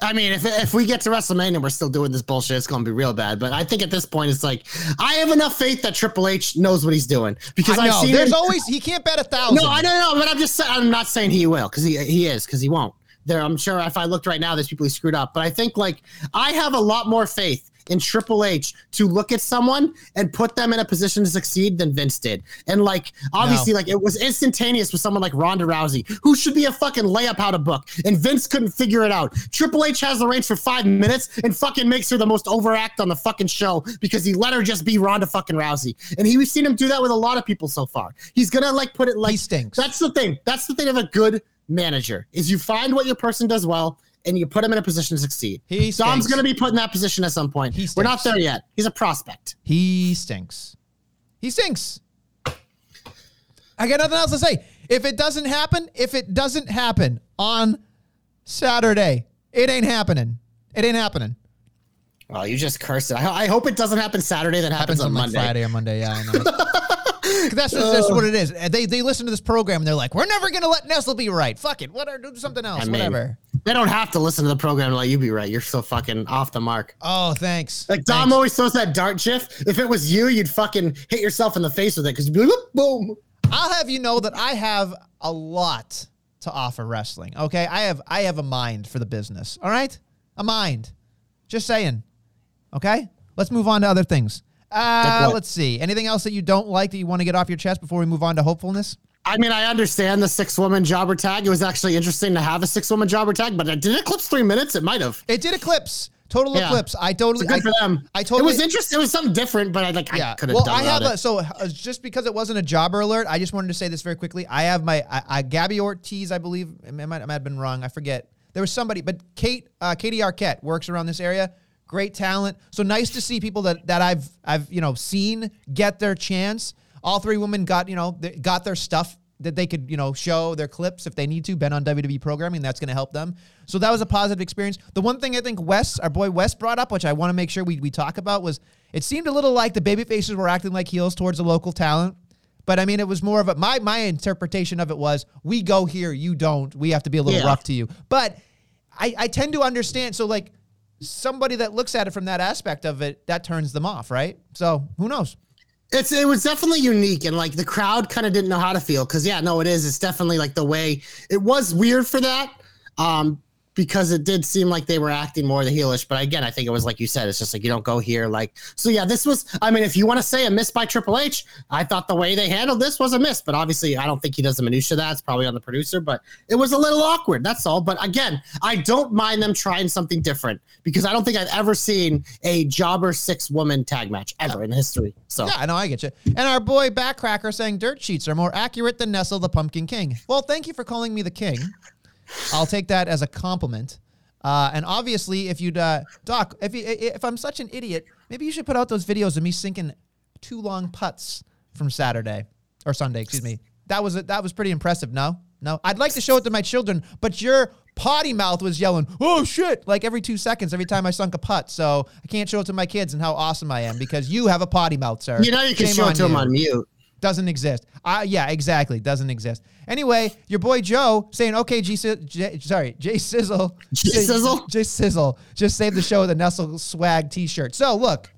I mean, if if we get to WrestleMania, and we're still doing this bullshit. It's going to be real bad. But I think at this point, it's like I have enough faith that Triple H knows what he's doing because I I've know. seen There's always he can't bet a thousand. No, I don't know, but I'm just I'm not saying he will because he he is because he won't. There, I'm sure if I looked right now, there's people he screwed up. But I think like I have a lot more faith in Triple H to look at someone and put them in a position to succeed than Vince did. And like obviously, like it was instantaneous with someone like Ronda Rousey, who should be a fucking layup how to book, and Vince couldn't figure it out. Triple H has the reins for five minutes and fucking makes her the most overact on the fucking show because he let her just be Ronda fucking Rousey. And he we've seen him do that with a lot of people so far. He's gonna like put it like He stinks. That's the thing. That's the thing of a good manager is you find what your person does well and you put him in a position to succeed. He Dom's going to be put in that position at some point. We're not there yet. He's a prospect. He stinks. He stinks. I got nothing else to say. If it doesn't happen, if it doesn't happen on Saturday, it ain't happening. It ain't happening. Well, you just cursed it. I, I hope it doesn't happen Saturday. That happens, Happens on on like Monday. Friday or Monday. Yeah, I know. 'Cause that's, just, that's what uh. it is. They they listen to this program and they're like, we're never gonna let Nestle be right. Fuck it. What do something else? I mean, Whatever. They don't have to listen to the program to let you be right. You're so fucking off the mark. Oh, thanks. Like Dom Thanks. always throws that dart gif. If it was you, you'd fucking hit yourself in the face with it because you'd be like, boom. I'll have you know that I have a lot to offer wrestling. Okay, I have I have a mind for the business. All right, a mind. Just saying. Okay, let's move on to other things. Uh, let's see. Anything else that you don't like that you want to get off your chest before we move on to hopefulness? I mean, I understand the six woman jobber tag. It was actually interesting to have a six woman jobber tag, but did it eclipse three minutes? It might have. It did eclipse. Total Yeah. eclipse. I totally. Good I, for them. I totally. It was interesting. It was something different, but I like Yeah. I Yeah. could have Well, done I have without a it. so uh, just because it wasn't a jobber alert, I just wanted to say this very quickly. I have my I, I, Gabby Ortiz, I believe. I might, I might have been wrong. I forget. There was somebody, but Kate uh, Katie Arquette works around this area. Great talent. So nice to see people that that I've I've you know seen get their chance. All three women got you know got their stuff that they could, you know, show their clips if they need to, been on WWE programming. That's going to help them. So that was a positive experience. The one thing I think Wes, our boy Wes, brought up, which I want to make sure we, we talk about, was it seemed a little like the baby faces were acting like heels towards the local talent. But I mean, it was more of a my my interpretation of it was we go here, you don't. We have to be a little Yeah. rough to you. But I, I tend to understand. So like somebody that looks at it from that aspect of it, that turns them off, right? So who knows? It's it was definitely unique and like the crowd kind of didn't know how to feel because yeah no it is it's definitely like the way it was weird for that um because it did seem like they were acting more the heelish but again I think it was like you said it's just like you don't go here like so yeah this was I mean if you want to say a miss by Triple H I thought the way they handled this was a miss but obviously I don't think he does the minutia of that it's probably on the producer but it was a little awkward that's all but again I don't mind them trying something different because I don't think I've ever seen a jobber six woman tag match ever in history so Yeah, I know, I get you. And our boy Backcracker saying dirt sheets are more accurate than Nestle the Pumpkin King. Well, thank you for calling me the king. I'll take that as a compliment. Uh, and obviously, if you'd uh, Doc, if you, if I'm such an idiot, maybe you should put out those videos of me sinking two long putts from Saturday or Sunday. Excuse me. That was that was pretty impressive. No, no, I'd like to show it to my children, but your potty mouth was yelling, "Oh shit!" like every two seconds, every time I sunk a putt. So I can't show it to my kids and how awesome I am because you have a potty mouth, sir. You know you can Shame show it to you. him on mute. Doesn't exist. Uh, yeah, exactly. Doesn't exist. Anyway, your boy Joe saying, okay, G, sorry, Jay Sizzle. Jay Sizzle? Jay Sizzle just saved the show with a Nestle swag t-shirt. So look,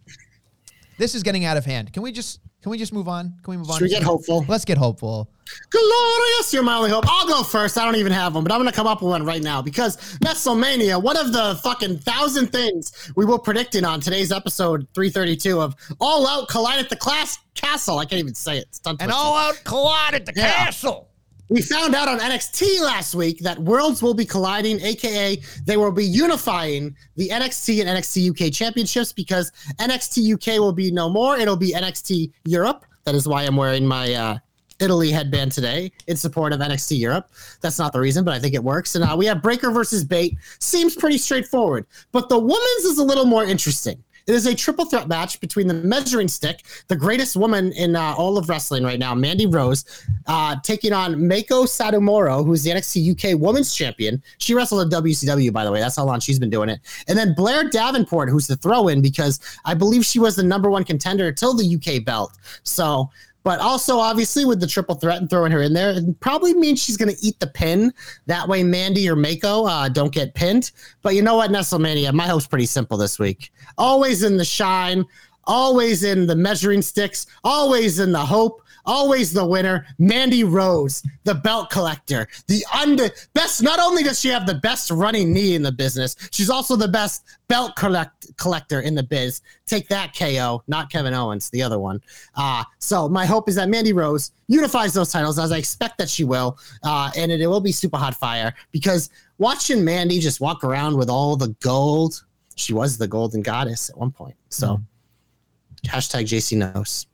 this is getting out of hand. Can we just, can we just move on? Can we move on? Should we get hopeful? Let's get hopeful. Glorious, you're my only hope. I'll go first. I don't even have one, but I'm going to come up with one right now because WrestleMania, one of the fucking thousand things we were predicting on today's episode 332 of All Out Collide at the Class Castle. I can't even say it. It's tongue An twisting. all-out collide at the Yeah. castle. We found out on NXT last week that worlds will be colliding, aka they will be unifying the NXT and NXT UK championships because NXT UK will be no more. It'll be NXT Europe. That is why I'm wearing my uh, Italy headband today in support of NXT Europe. That's not the reason, but I think it works. And uh, we have Breakker versus Bate. Seems pretty straightforward, but the women's is a little more interesting. It is a triple threat match between the measuring stick, the greatest woman in uh, all of wrestling right now, Mandy Rose, uh, taking on Mako Satomura, who's the NXT UK Women's Champion. She wrestled at WCW, by the way. That's how long she's been doing it. And then Blair Davenport, who's the throw in because I believe she was the number one contender till the UK belt. So, but also obviously with the triple threat and throwing her in there, it probably means she's going to eat the pin. That way, Mandy or Mako uh, don't get pinned. But you know what, Nestlemania, my hope's pretty simple this week. Always in the shine, always in the measuring sticks, always in the hope, always the winner, Mandy Rose, the belt collector, the under best. Not only does she have the best running knee in the business, she's also the best belt collect collector in the biz. Take that, KO, not Kevin Owens, the other one. Uh, so my hope is that Mandy Rose unifies those titles, as I expect that she will, uh, and it, it will be super hot fire because watching Mandy just walk around with all the gold. She was the golden goddess at one point. So hashtag JC knows.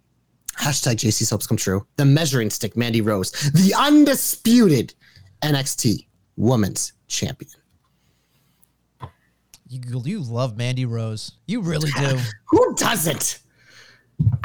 Hashtag JC's hopes come true. The measuring stick, Mandy Rose, the undisputed NXT Women's Champion. You, you love Mandy Rose. You really do. Who doesn't?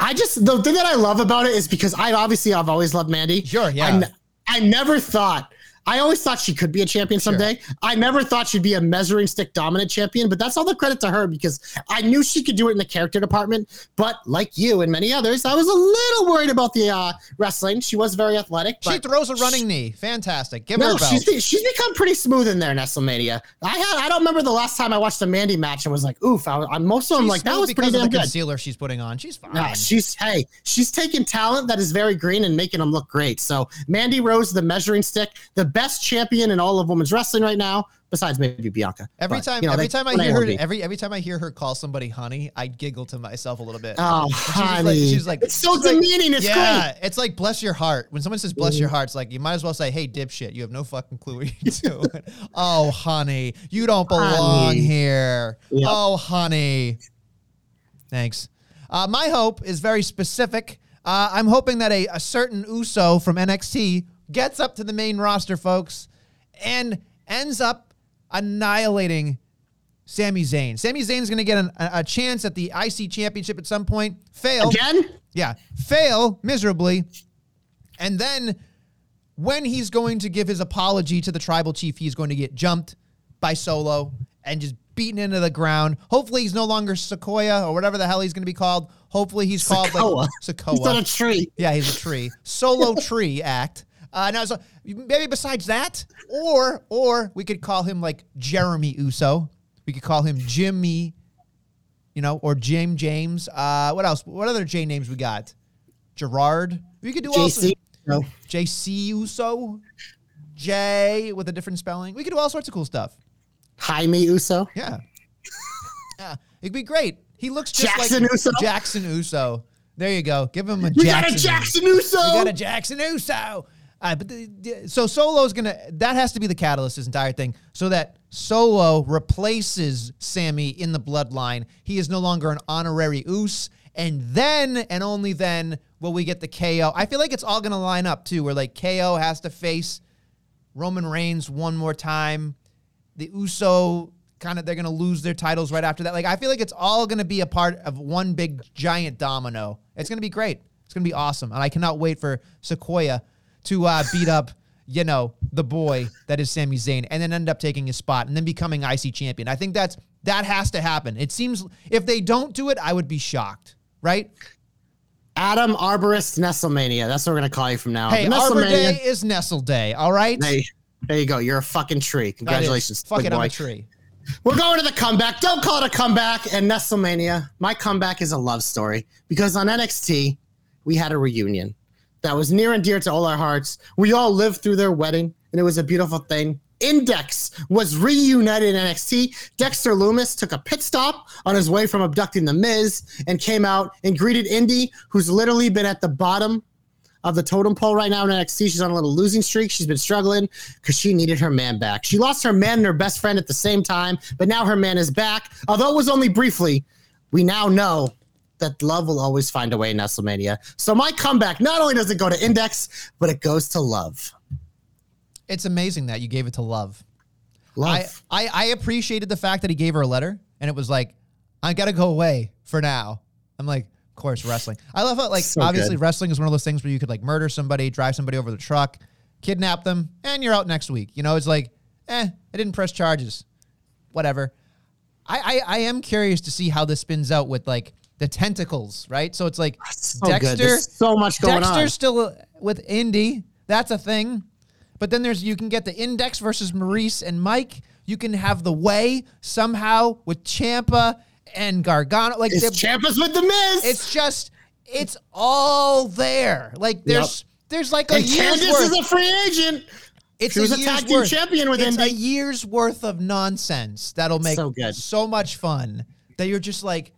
I just the thing that I love about it is because I obviously I've always loved Mandy. Sure, yeah. I, n- I never thought. I always thought she could be a champion someday. I never thought she'd be a measuring stick dominant champion, but that's all the credit to her because I knew she could do it in the character department. But like you and many others, I was a little worried about the uh, wrestling. She was very athletic. She throws a running knee. Fantastic. Give her no, a belt. she's she's become pretty smooth in there, Nestlemania. I had I don't remember the last time I watched a Mandy match and was like, oof. I, I most of them like that was pretty of damn the good. concealer she's putting on. She's fine. No, she's hey, she's taking talent that is very green and making them look great. So Mandy Rose, the measuring stick, the best champion in all of women's wrestling right now, besides maybe Bianca. Every But, time, you know, every time I hear her, every every time I hear her call somebody honey, I giggle to myself a little bit. Oh, She's just like- honey. she's like, it's so she's like, demeaning. it's yeah, great. it's like bless your heart. When someone says bless your heart, it's like you might as well say, "Hey, dipshit, you have no fucking clue what you're doing." oh, honey, you don't belong Honey. here. Yep. Oh, honey. Thanks. Uh, my hope is very specific. Uh, I'm hoping that a, a certain Uso from NXT gets up to the main roster, folks, and ends up annihilating Sami Zayn. Sami Zayn's going to get an, a, a chance at the IC championship at some point. Fail. Again? Yeah. Fail miserably. And then when he's going to give his apology to the tribal chief, he's going to get jumped by Solo and just beaten into the ground. Hopefully, he's no longer Sequoia or whatever the hell he's going to be called. Hopefully, he's called like Sequoia. He's on a tree. Yeah, he's a tree. Solo tree act. Uh, now, so maybe besides that, or or we could call him like Jeremy Uso. We could call him Jimmy, you know, or Jim James. Uh, what else? What other J names we got? Gerard. We could do also JC. No. JC Uso, J with a different spelling. We could do all sorts of cool stuff. Jaime Uso. Yeah. yeah. It'd be great. He looks just Jackson like Uso? Jackson Uso. There you go. Give him a We Jackson. got a Jackson Uso. We got a Jackson Uso. But the, the- so Solo's gonna that has to be the catalyst this entire thing, so that Solo replaces Sami in the bloodline. He is no longer an honorary Us, and then and only then will we get the KO. I feel like it's all gonna line up too, where like KO has to face Roman Reigns one more time. The Uso kind of they're gonna lose their titles right after that. Like I feel like it's all gonna be a part of one big giant domino. It's gonna be great. It's gonna be awesome, and I cannot wait for Sequoia to uh, beat up, you know, the boy that is Sami Zayn, and then end up taking his spot and then becoming IC champion. I think that's that has to happen. It seems if they don't do it, I would be shocked. Right? Adam Arborist Nestlemania. That's what we're gonna call you from now. on. Hey, Arbor Day is Nestle Day. All right. Hey, there you go. You're a fucking tree. Congratulations. Fuck it, I'm a tree. We're going to the comeback. Don't call it a comeback. And Nestlemania, my comeback is a love story because on NXT, we had a reunion that was near and dear to all our hearts. We all lived through their wedding, and it was a beautiful thing. Index was reunited in NXT. Dexter Lumis took a pit stop on his way from abducting The Miz and came out and greeted Indy, who's literally been at the bottom of the totem pole right now in NXT. She's on a little losing streak. She's been struggling because she needed her man back. She lost her man and her best friend at the same time, but now her man is back. Although it was only briefly, we now know that love will always find a way in WrestleMania. So my comeback not only does it go to Index, but it goes to love. It's amazing that you gave it to Love. I, I I appreciated the fact that he gave her a letter and it was like, I gotta go away for now. I'm like, of course, wrestling. I love how like So obviously good. wrestling is one of those things where you could like murder somebody, drive somebody over the truck, kidnap them, and you're out next week. You know, it's like, eh, I didn't press charges. Whatever. I, I I am curious to see how this spins out with like the tentacles, right? So it's like so. Dexter There's so much going Dexter's on. still with Indy. That's a thing. But then there's you can get the Index versus Maryse and Mike. You can have the Way somehow with Ciampa and Gargano. Like It's Ciampa's with the Miz. it's just it's all there. Like there's there's like a and year's worth. is a free agent. it's she was a tag team champion with it's a year's worth of nonsense that'll make So good. so much fun that you're just like,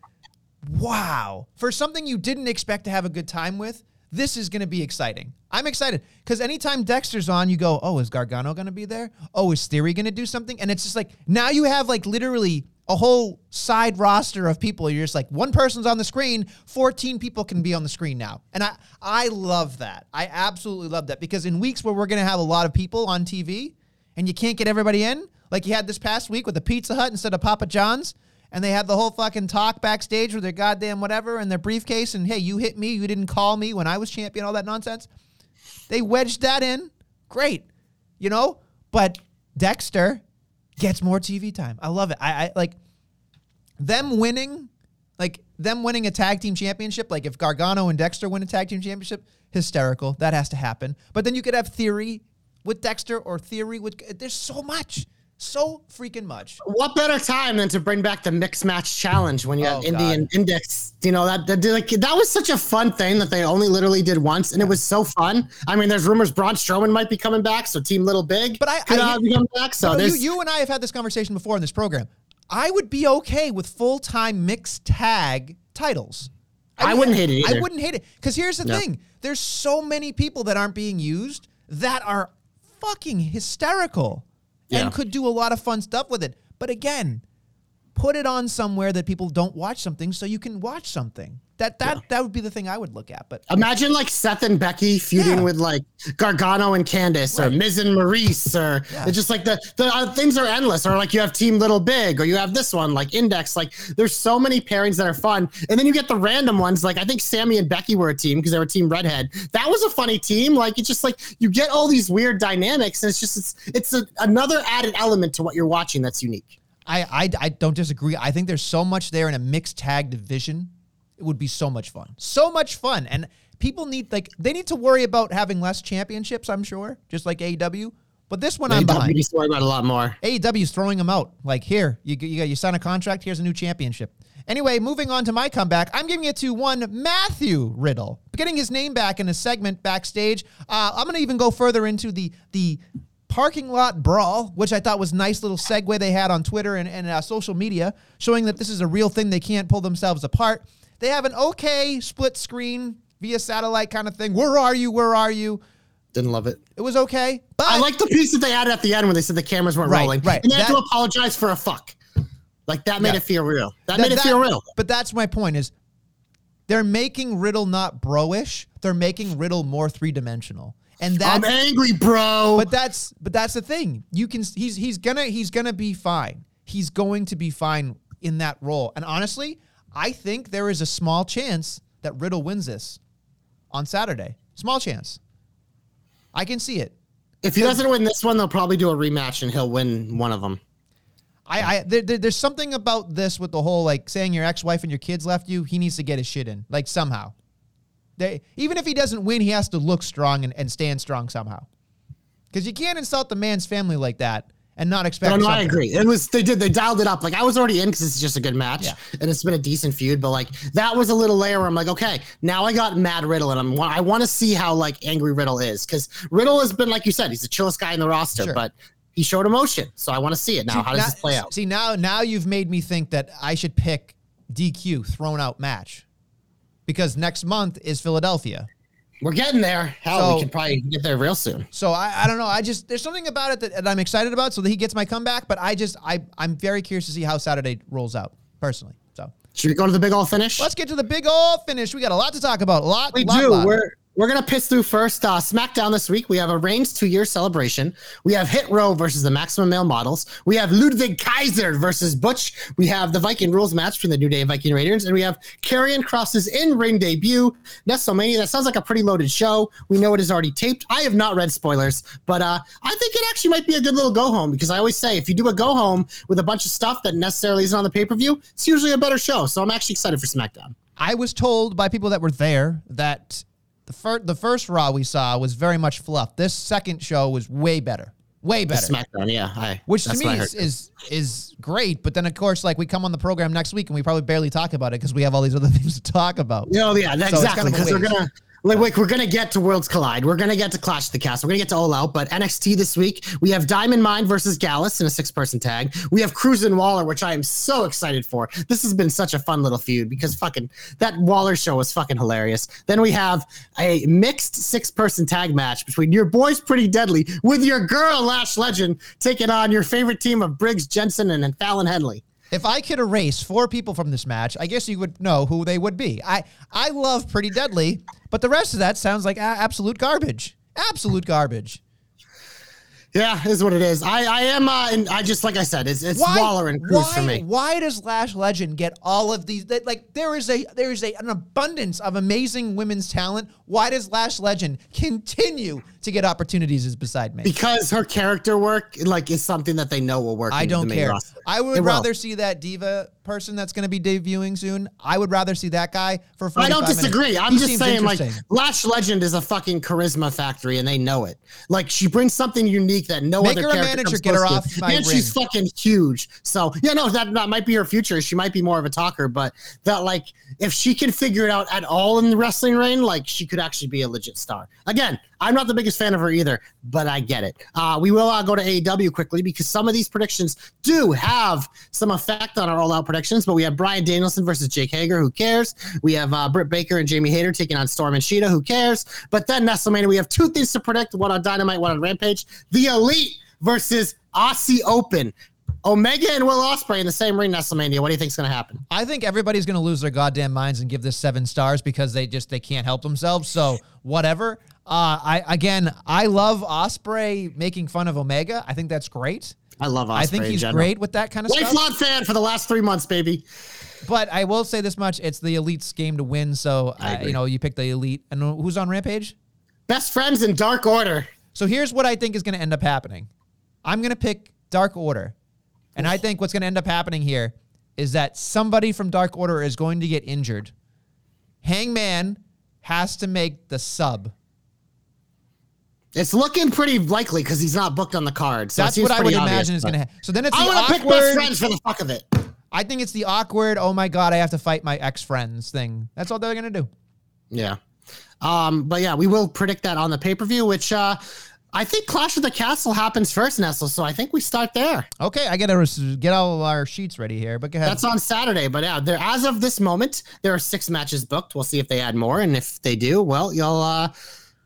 wow. For something you didn't expect to have a good time with, this is going to be exciting. I'm excited because anytime Dexter's on, you go, oh, is Gargano going to be there? Oh, is Theory going to do something? And it's just like now you have like literally a whole side roster of people. You're just like one person's on the screen, 14 people can be on the screen now. And I I love that. I absolutely love that because in weeks where we're going to have a lot of people on TV and you can't get everybody in, like you had this past week with the Pizza Hut instead of Papa John's, and they had the whole fucking talk backstage with their goddamn whatever and their briefcase, and hey, you hit me, you didn't call me when I was champion, all that nonsense. They wedged that in. Great. You know? But Dexter gets more TV time. I love it. I, I like them winning, like them winning a tag team championship. Like if Gargano and Dexter win a tag team championship, hysterical. That has to happen. But then you could have Theory with Dexter or Theory with. There's so much, so freaking much. what better time than to bring back the mixed match challenge when you have Oh, Indy God. Index? You know that, that like that was such a fun thing that they only literally did once, and it was so fun. I mean, there's rumors Braun Strowman might be coming back, so Team Little Big But I- could I- uh, be coming back. So No, you, you and I have had this conversation before in this program. I would be okay with full time mixed tag titles. I wouldn't hate it I wouldn't hate it because here's the No. thing: there's so many people that aren't being used that are fucking hysterical And could do a lot of fun stuff with it. But again, put it on somewhere that people don't watch something so you can watch something. That that that would be the thing I would look at. But Imagine like Seth and Becky feuding Yeah. with like Gargano and Candice or Right. Miz and Maryse or Yeah. it's just like the the uh, things are endless or like you have Team Little Big or you have this one like Index like there's so many pairings that are fun and then you get the random ones like I think Sami and Becky were a team because they were Team Redhead that was a funny team like it's just like you get all these weird dynamics and it's just it's it's a, another added element to what you're watching that's unique. I, I I don't disagree. I think there's so much there in a mixed tag division. It would be so much fun. So much fun. And people need like they need to worry about having less championships, I'm sure, just like AEW. But this one I'm AEW behind. needs to worry about a lot more. AEW is throwing them out. Like here, you you, you sign a contract. Here's a new championship. Anyway, moving on to my comeback, I'm giving it to one Matthew Riddle, getting his name back in a segment backstage. Uh, I'm going to even go further into the the parking lot brawl, which I thought was a nice little segue they had on Twitter and, and uh, social media, showing that this is a real thing. They can't pull themselves apart. They have an okay split screen via satellite kind of thing. Where are you? Where are you? Didn't love it. It was okay, but I like the piece that they added at the end when they said the cameras weren't Right, rolling. right. And they had to apologize for a fuck. Like that made Yeah. it feel real. That, That- made it that- feel real. But that's my point is they're making Riddle not bro-ish. They're making Riddle more three-dimensional. And I'm angry, bro. but that's but that's the thing. You can he's he's gonna he's gonna be fine. He's going to be fine in that role. And honestly, I think there is a small chance that Riddle wins this on Saturday. Small chance. I can see it. if he doesn't win this one, they'll probably do a rematch and he'll win one of them. I, I there, there- there's something about this with the whole like saying your ex-wife and your kids left you. He needs to get his shit in, like somehow. They even if he doesn't win, he has to look strong and, and stand strong somehow. Because you can't insult the man's family like that and not expect. No, no, I agree. It was they did they dialed it up. Like I was already in because it's just a good match Yeah. and it's been a decent feud. But like that was a little layer where I'm like, okay, now I got Mad Riddle and I'm I want to see how like angry Riddle is because Riddle has been like you said, he's the chillest guy in the roster, Sure. but he showed emotion. So I want to see it now. How does Now- this play out? See now, now you've made me think that I should pick DQ thrown out match because next month is Philadelphia. We're getting there. Hell, So- we can probably get there real soon. So I, I don't know. I just there's something about it that, that I'm excited about, so that he gets my comeback. But I just I I'm very curious to see how Saturday rolls out personally. So Should we go to the big all finish? let's get to the big old finish. We got a lot to talk about. A lot. We lot, do. lot. We're we're gonna piss through first. Uh, SmackDown this week. We have a Reigns two year celebration. We have Hit Row versus the Maximum Male Models. We have Ludwig Kaiser versus Butch. We have the Viking Rules match from the New Day Viking Raiders, and we have Karrion Kross's in ring debut. WrestleMania. That sounds like a pretty loaded show. We know it is already taped. I have not read spoilers, but uh, I think it actually might be a good little go home because I always say if you do a go home with a bunch of stuff that necessarily isn't on the pay per view, it's usually a better show. So I'm actually excited for SmackDown. I was told by people that were there that the first the first Raw we saw was very much fluff. This second show was way better. Way better. SmackDown, yeah. I, Which to me is, is is great, but then of course, like we come on the program next week and we probably barely talk about it because we have all these other things to talk about. No, yeah, So exactly. kind of a Because we're gonna like, like we're gonna get to Worlds Collide. We're gonna get to Clash of the Cast. We're gonna get to All Out. But NXT this week, we have Diamond Mine versus Gallus in a six-person tag. We have Cruz and Waller, which I am so excited for. This has been such a fun little feud because fucking that Waller show was fucking hilarious. Then we have a mixed six-person tag match between your boys Pretty Deadly with your girl Lash Legend taking on your favorite team of Briggs Jensen and, and Fallon Henley. If I could erase four people from this match, I guess you would know who they would be. I I love Pretty Deadly, but the rest of that sounds like absolute garbage. Absolute garbage. Yeah, is what it is. I I am uh, and I just like I said, it's it's Waller and Cruz why, for me. Why does Lash Legend get all of these? That, like there is a there is a, an abundance of amazing women's talent. Why does Lash Legend continue to get opportunities? Is beside me. because her character work like is something that they know will work. I don't care. roster. I It would will. rather see that diva person that's going to be debuting soon. I would rather see that guy for. 45 I don't minutes. disagree. I'm He just saying, like. Lash Legend is a fucking charisma factory, and they know it. Like, she brings something unique that no Make other her a character manager, get her off to. my and she's fucking huge. So, yeah, no, that, that might be her future. She might be more of a talker, but that, like, if she can figure it out at all in the wrestling ring, like, she could actually be a legit star. Again, I'm not the biggest fan of her either, but I get it. Uh, we will uh, go to AEW quickly because some of these predictions do have some effect on our all out predictions. But we have Bryan Danielson versus Jake Hager. Who cares? We have uh, Britt Baker and Jamie Hayter taking on Storm and Shida. Who cares? But then WrestleMania, we have two things to predict one on Dynamite, one on Rampage. The Elite versus Aussie Open. Omega and Will Ospreay in the same ring WrestleMania. What do you think's going to happen? I think everybody's going to lose their goddamn minds and give this seven stars because they just they can't help themselves. So whatever. Uh, I again, I love Ospreay making fun of Omega. I think that's great. I love Ospreay I think he's great with that kind of stuff. Lifelong fan for the last three months, baby. But I will say this much: it's the elite's game to win. So I uh, you know, you pick the elite. And who's on Rampage? Best friends in Dark Order. So here's what I think is going to end up happening. I'm going to pick Dark Order. And I think what's going to end up happening here is that somebody from Dark Order is going to get injured. Hangman has to make the sub. It's looking pretty likely because he's not booked on the card. So That's what I would obvious, imagine is going to happen. So then it's I want to pick best awkward. friends for the fuck of it. I think it's the awkward, oh my God, I have to fight my ex friends thing. That's all they're going to do. Yeah. Um, but yeah, we will predict that on the pay per view, which uh, I think Clash of the Castle happens first, Nestle. So I think we start there. Okay, I got to get all our sheets ready here, but go ahead. That's on Saturday. But yeah, there as of this moment, there are six matches booked. We'll see if they add more, and if they do, well, you'll uh,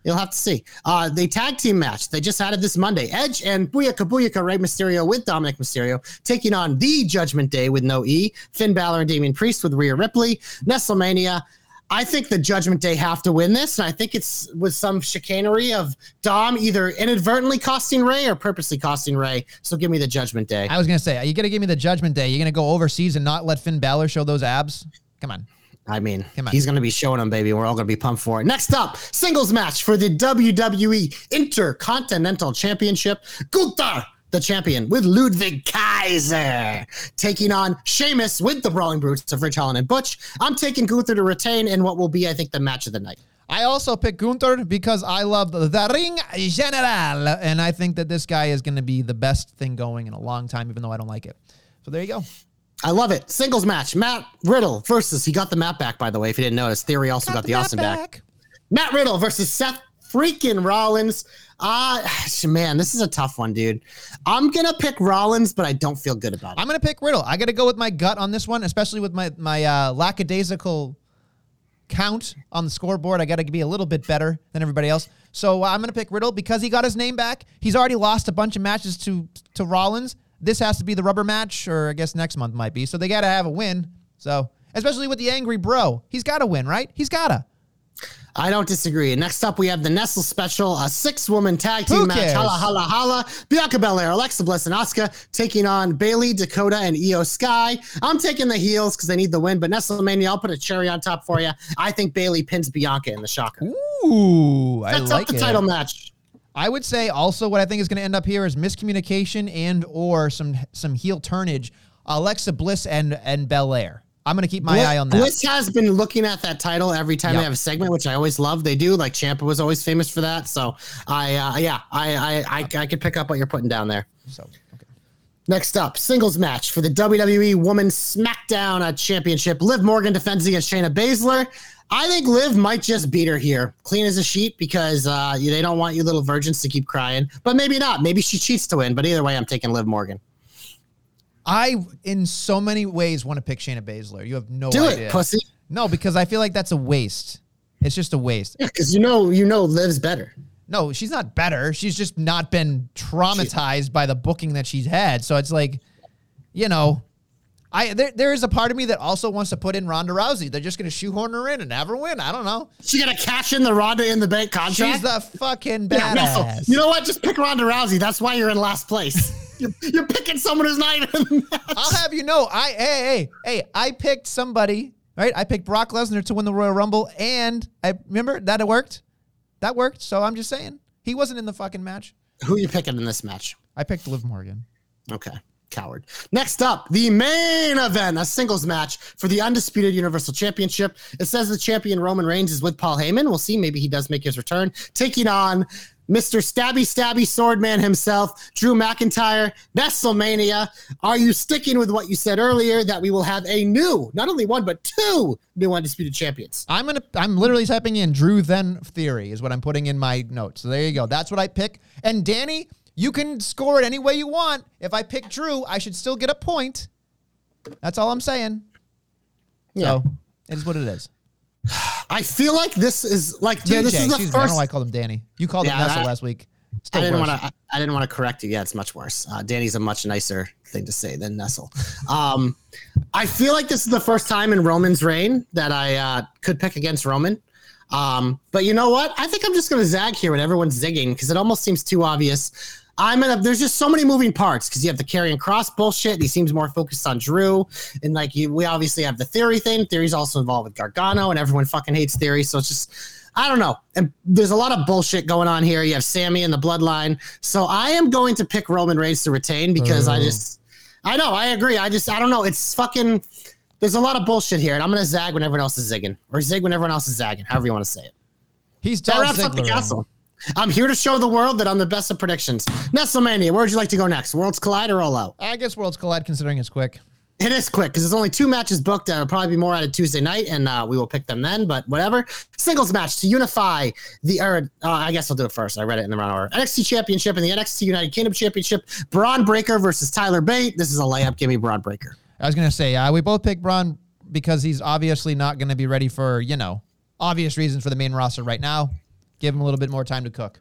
you'll have to see. Uh, the tag team match they just added this Monday: Edge and Booyaka Booyaka Rey Mysterio with Dominic Mysterio taking on the Judgment Day with no E, Finn Balor and Damian Priest with Rhea Ripley, Nestlemania. I think the Judgment Day have to win this, and I think it's with some chicanery of Dom either inadvertently costing Rey or purposely costing Rey. So give me the Judgment Day. I was going to say, are you going to give me the judgment day? You're going to go overseas and not let Finn Balor show those abs? Come on. I mean, Come on. he's going to be showing them, baby. We're all going to be pumped for it. Next up, singles match for the WWE Intercontinental Championship. Gunther, the champion, with Ludwig Kaiser, taking on Sheamus with the Brawling Brutes of Ridge Holland and Butch. I'm taking Gunther to retain in what will be, I think, the match of the night. I also picked Gunther because I love the Ring General, and I think that this guy is going to be the best thing going in a long time, even though I don't like it. So there you go. I love it. Singles match. Matt Riddle versus, he got the map back, by the way, if you didn't notice. Theory also got, the, Austin back. Matt Riddle versus Seth freaking Rollins. Uh man, this is a tough one, dude. I'm gonna pick Rollins, but I don't feel good about it. I'm to pick Riddle. I got to go with my gut on this one, especially with my my uh, lackadaisical count on the scoreboard. I got to be a little bit better than everybody else. So uh, I'm to pick Riddle because he got his name back. He's already lost a bunch of matches to to Rollins. This has to be the rubber match, or I guess next month might be. So they got to have a win. So especially with the angry bro, he's got to win, right? He's got to. I don't disagree. Next up, we have the Nestle Special, a six-woman tag team Who match. cares? Holla, holla, holla. Bianca Belair, Alexa Bliss, and Asuka taking on Bayley, Dakota, and Iyo Sky. I'm taking the heels because they need the win, but Nestlemania, I'll put a cherry on top for you. I think Bayley pins Bianca in the shocker. Ooh, I That's like up the it. title match. I would say also what I think is going to end up here is miscommunication and or some some heel turnage. Alexa Bliss and and Belair. I'm going to keep my Bliss, eye on that. Bliss has been looking at that title every time Yep. they have a segment, which I always love. They do like Ciampa was always famous for that. So I, uh, yeah, I, I, I, I could pick up what you're putting down there. So okay. Next up, singles match for the WWE Women's SmackDown uh, Championship. Liv Morgan defends against Shayna Baszler. I think Liv might just beat her here, clean as a sheet, because uh, they don't want you little virgins to keep crying. But maybe not. Maybe she cheats to win. But either way, I'm taking Liv Morgan. I in so many ways want to pick Shayna Baszler. You have no idea. Do idea. it, pussy. No, because I feel like that's a waste. It's just a waste. Yeah, because you know, you know, Liv's better. No, she's not better. She's just not been traumatized by the booking that she's had. So it's like, you know, I there, there is a part of me that also wants to put in Ronda Rousey. They're just going to shoehorn her in and have her win. I don't know. She gonna cash in the Ronda in the bank contract. She's the fucking Yeah, Russell, badass. you know what? Just pick Ronda Rousey. That's why you're in last place. you're, you're picking someone who's not even in the match. I'll have you know, I hey hey hey, I picked somebody. Right, I picked Brock Lesnar to win the Royal Rumble, and I remember that it worked. That worked. So I'm just saying, he wasn't in the fucking match. Who are you picking in this match? I picked Liv Morgan. Okay. Coward. Next up, the main event, a singles match for the undisputed Universal Championship. It says the champion Roman Reigns is with Paul Heyman. We'll see. Maybe he does make his return, taking on Mr. Stabby Stabby Swordman himself, Drew McIntyre, Nestlemania. Are you sticking with what you said earlier that we will have a new, not only one, but two new undisputed champions? I'm gonna. I'm literally typing in Drew then theory is what I'm putting in my notes. So there you go. That's what I pick. And Danny, you can score it any way you want. If I pick Drew, I should still get a point. That's all I'm saying. Yeah. So it is what it is. I feel like this is like TJ, this is the excuse me. I don't first. know why I called him Danny. You called him Yeah, Nestle that- last week. Still I didn't want to. I didn't want to correct you. Yeah, it's much worse. Uh, Danny's a much nicer thing to say than Nestle. Um, I feel like this is the first time in Roman's reign that I uh, could pick against Roman. Um, but you know what? I think I'm just going to zag here when everyone's zigging because it almost seems too obvious. I'm gonna. There's just so many moving parts because you have the Karrion Kross bullshit. And he seems more focused on Drew, and like you, we obviously have the theory thing. Theory's also involved with Gargano, and everyone fucking hates theory. So it's just, I don't know. And there's a lot of bullshit going on here. You have Sami and the Bloodline. So I am going to pick Roman Reigns to retain because I Oh. just, I know, I agree. I just, I don't know. It's fucking. There's a lot of bullshit here, and I'm gonna zag when everyone else is zigging, or zig when everyone else is zagging, however you want to say it. He's That Dolph wraps up the Ziggler. I'm here to show the world that I'm the best at predictions. Nestlemania, where would you like to go next? Worlds Collide or All Out? I guess Worlds Collide considering it's quick. It is quick because there's only two matches booked. There'll probably be more added Tuesday night, and uh, we will pick them then. But whatever. Singles match to unify the. Or, uh, I guess I'll do it first. I read it in the wrong order. NXT Championship and the NXT United Kingdom Championship. Bron Breakker versus Tyler Bate. This is a layup. Give me Bron Breakker. I was gonna say uh, we both picked Bron because he's obviously not gonna be ready for you know obvious reasons for the main roster right now. Give him a little bit more time to cook.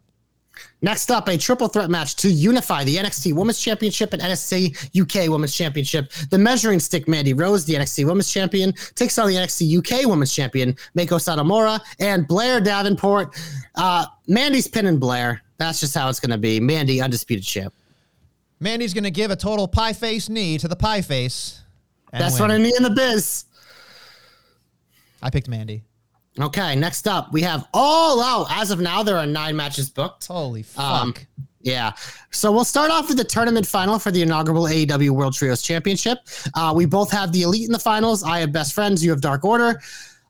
Next up, a triple threat match to unify the NXT Women's Championship and NXT UK Women's Championship. The measuring stick Mandy Rose, the NXT Women's Champion, takes on the NXT UK Women's Champion, Mako Satomura, and Blair Davenport. Uh, Mandy's pinning Blair. That's just how it's going to be. Mandy, undisputed champ. Mandy's gonna give a total pie face knee to the pie face. That's win. what I need in the biz. I picked Mandy. Okay, next up, we have All Out. As of now, there are nine matches booked. Holy fuck! Um, Yeah. So we'll start off with the tournament final for the inaugural AEW World Trios Championship. Uh, we both have the Elite in the finals. I have Best Friends. You have Dark Order.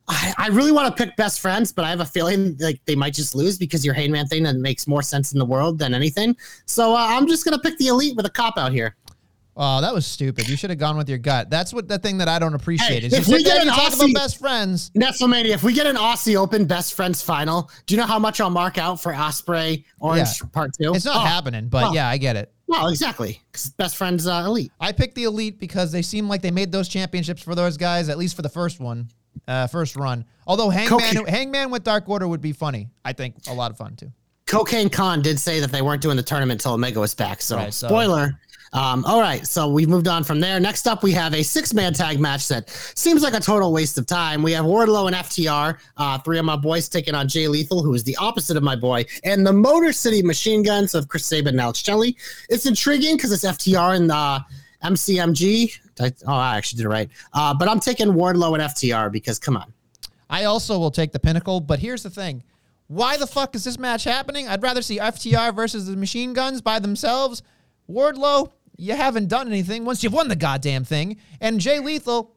I, I really want to pick Best Friends, but I have a feeling like they might just lose because your Hangman thing that makes more sense in the world than anything. So uh, I'm just gonna pick the Elite with a cop out here. Oh, that was stupid. You should have gone with your gut. That's what the thing that I don't appreciate Hey, is you if we sit there get you an talk about Aussie- best friends. Nestlemania, if we get an Aussie Open Best Friends final, do you know how much I'll mark out for Ospreay Orange Yeah. Part Two? It's not Oh, happening, but oh. yeah, I get it. Well, No, exactly. 'Cause Best Friends uh, Elite. I picked the elite because they seem like they made those championships for those guys, at least for the first one, uh, first run. Although Hangman, Cocaine- Hangman with Dark Order would be funny. I think a lot of fun too. Cocaine Con did say that they weren't doing the tournament until Omega was back. So, Right, so- spoiler. Um, all right, so we've moved on from there. Next up, we have a six-man tag match that seems like a total waste of time. We have Wardlow and FTR, uh, three of my boys taking on Jay Lethal, who is the opposite of my boy, and the Motor City Machine Guns of Chris Sabin and Alex Shelley. It's intriguing because it's FTR and uh, MCMG. I, oh, I actually did it right. Uh, but I'm taking Wardlow and FTR because come on. I also will take the pinnacle, but here's the thing. Why the fuck is this match happening? I'd rather see FTR versus the machine guns by themselves. Wardlow, you haven't done anything once you've won the goddamn thing. And Jay Lethal,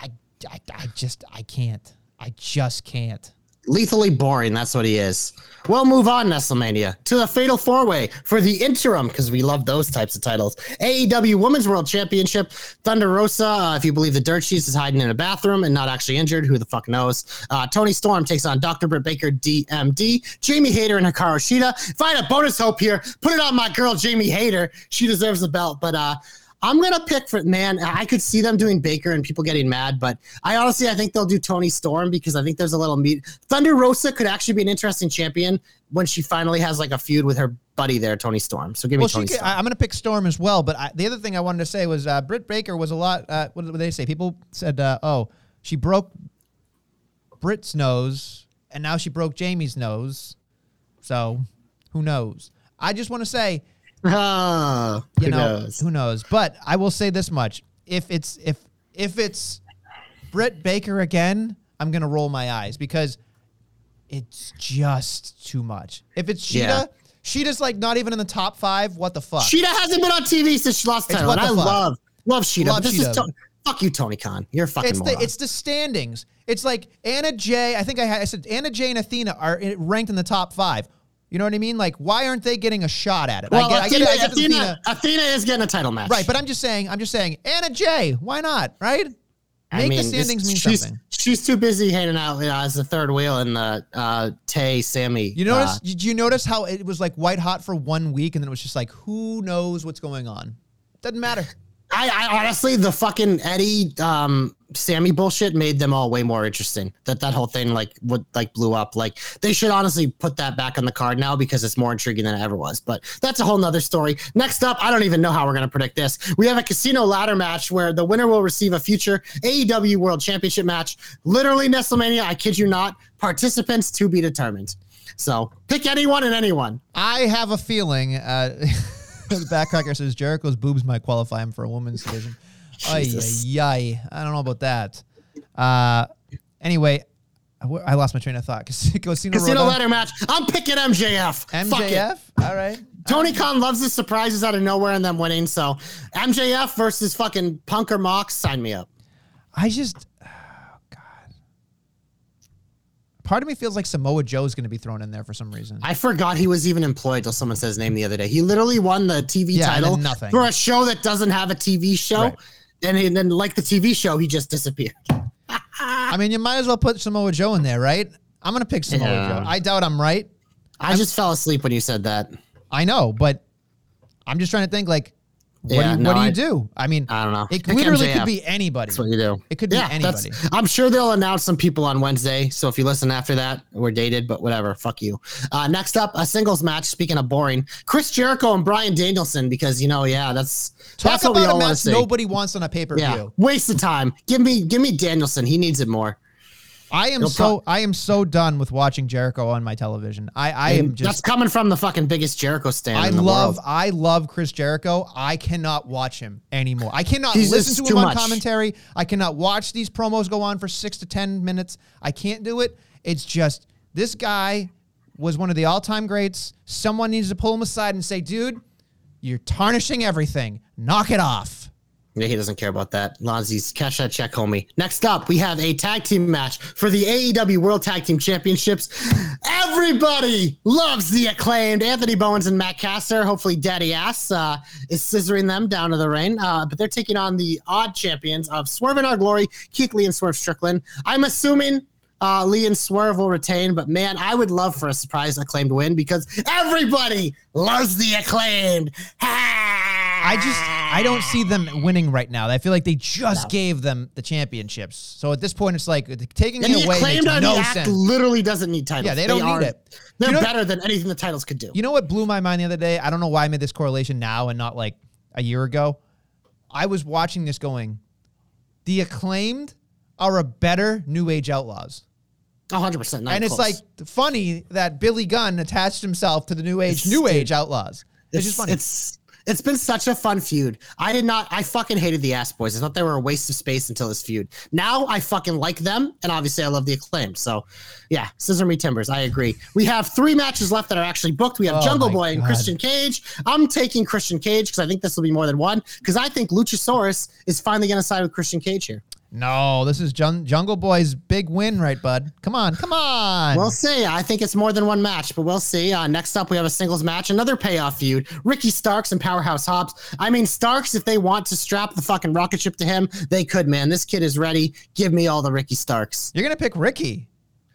I, I, I just, I can't. I just can't. Lethally boring. That's what he is. We'll move on, WrestleMania, to the Fatal Four Way for the interim, because we love those types of titles. AEW Women's World Championship. Thunder Rosa, uh, if you believe the dirt sheets, is hiding in a bathroom and not actually injured. Who the fuck knows? Uh, Toni Storm takes on Dr. Britt Baker, DMD. Jamie Hayter and Hikaru Shida. Had a bonus hope here, put it on my girl, Jamie Hayter. She deserves the belt, but uh, I'm gonna pick for man. I could see them doing Baker and people getting mad, but I honestly I think they'll do Toni Storm because I think there's a little meat. Thunder Rosa could actually be an interesting champion when she finally has like a feud with her buddy there, Toni Storm. So give me Well, Tony could, Storm. I'm going to pick Storm as well. But I, the other thing I wanted to say was uh, Britt Baker was a lot. Uh, what did they say? People said, uh, "Oh, she broke Britt's nose, and now she broke Jamie's nose." So, who knows? I just want to say, oh, you who know, knows? who knows? But I will say this much: if it's if if it's Britt Baker again, I'm going to roll my eyes because it's just too much. If it's Shida. Yeah. Shida's like not even in the top five. What the fuck? Shida hasn't been on TV since she lost the title. what And I fuck. love love Shida, Love this Shida. is to- fuck you, Tony Khan. You're fucking It's the moron. it's the standings. It's like Anna Jay. I think I, had, I said Anna Jay and Athena are ranked in the top five. You know what I mean? Like, why aren't they getting a shot at it? well, I get, Athena, I get, I get Athena, Athena. Athena is getting a title match, Right, but I'm just saying. I'm just saying. Anna Jay. Why not? Right? Make I the standings mean she's, something. She's too busy hanging out you know, as the third wheel in the uh, Tay Sammy. You notice? uh, did you notice how it was like white hot for one week, and then it was just like, who knows what's going on? Doesn't matter. I, I honestly, the fucking Eddie, um, Sammy bullshit made them all way more interesting. That that whole thing like would like blew up. Like they should honestly put that back on the card now because it's more intriguing than it ever was. But that's a whole nother story. Next up, I don't even know how we're gonna predict this. We have a casino ladder match where the winner will receive a future AEW World Championship match. Literally, Nestlemania. I kid you not. Participants to be determined. So pick anyone and anyone. I have a feeling. Uh, the backcracker says Jericho's boobs might qualify him for a women's division. Ay, ay. I don't know about that. Uh, anyway, I w- I lost my train of thought. Casino, Casino, ladder match. I'm picking MJF. MJF. All right. Tony Khan loves his surprises out of nowhere and them winning. So MJF versus fucking Punk or Mox, sign me up. I just, oh God. Part of me feels like Samoa Joe's going to be thrown in there for some reason. I forgot he was even employed till someone said his name the other day. He literally won the TV Yeah, title nothing. for a show that doesn't have a TV show. Right. And, he- then, like the TV show, he just disappeared. I mean, you might as well put Samoa Joe in there, right? I'm going to pick Samoa Yeah. Joe. I doubt I'm right. I just fell asleep when you said that. I know, but I'm just trying to think like, what Yeah, do you, no, what do you I- do? I mean, I don't know. It Pick literally MJF. could be anybody. That's what you do. It could be that's- anybody. I'm sure they'll announce some people on Wednesday. So if you listen after that, we're dated, but whatever. Fuck you. Uh, next up, a singles match. Speaking of boring, Chris Jericho and Bryan Danielson, because you know, yeah, that's Talk that's what we about a match nobody wants on a pay per view. yeah, waste of time. Give me, give me Danielson. He needs it more. I am so I am so done with watching Jericho on my television. I I am just that's coming from the fucking biggest Jericho stand. I in the love world. I love Chris Jericho. I cannot watch him anymore. I cannot He's listen to him on much. commentary. I cannot watch these promos go on for 6 to 10 minutes. I can't do it. It's just this guy was one of the all-time greats. Someone needs to pull him aside and say, "Dude, you're tarnishing everything. Knock it off." Yeah, he doesn't care about that. Lonzi's cash that check, homie. Next up, we have a tag team match for the AEW World Tag Team Championships. Everybody loves the acclaimed Anthony Bowens and Max Caster. Hopefully, Daddy Ass uh, is scissoring them down to the ring. Uh, but they're taking on the odd champions of Swerve in Our Glory, Keith Lee and Swerve Strickland. I'm assuming uh, Lee and Swerve will retain, but man, I would love for a surprise acclaimed win because everybody loves the acclaimed. I just I don't see them winning right now. I feel like they just gave them the championships. So at this point, it's like taking And it the away makes on no the act sense. literally doesn't need titles. Yeah, they don't are- need it. They're You know- better than anything the titles could do. You know what blew my mind the other day? I don't know why I made this correlation now and not like a year ago. I was watching this going, the acclaimed are a better New Age Outlaws. 100%. Not and it's close. like funny that Billy Gunn attached himself to the New Age It's- New Age Outlaws. It's, just funny. It's it's been such a fun feud. I did not. I fucking hated the Ass Boys. I thought they were a waste of space until this feud. Now I fucking like them, and obviously I love the acclaimed. So, yeah, scissor me timbers. I agree. We have three matches left that are actually booked. We have Oh Jungle Boy and Christian Cage. I'm taking Christian Cage because I think this will be more than one. Because I think Luchasaurus is finally going to side with Christian Cage here. No, this is Jun- Jungle Boy's big win, right, bud? Come on, come on. We'll see. I think it's more than one match, but we'll see. Uh, next up, we have a singles match, another payoff feud. Ricky Starks and Powerhouse Hobbs. I mean, Starks, if they want to strap the fucking rocket ship to him, they could, man. This kid is ready. Give me all the Ricky Starks. You're gonna pick Ricky.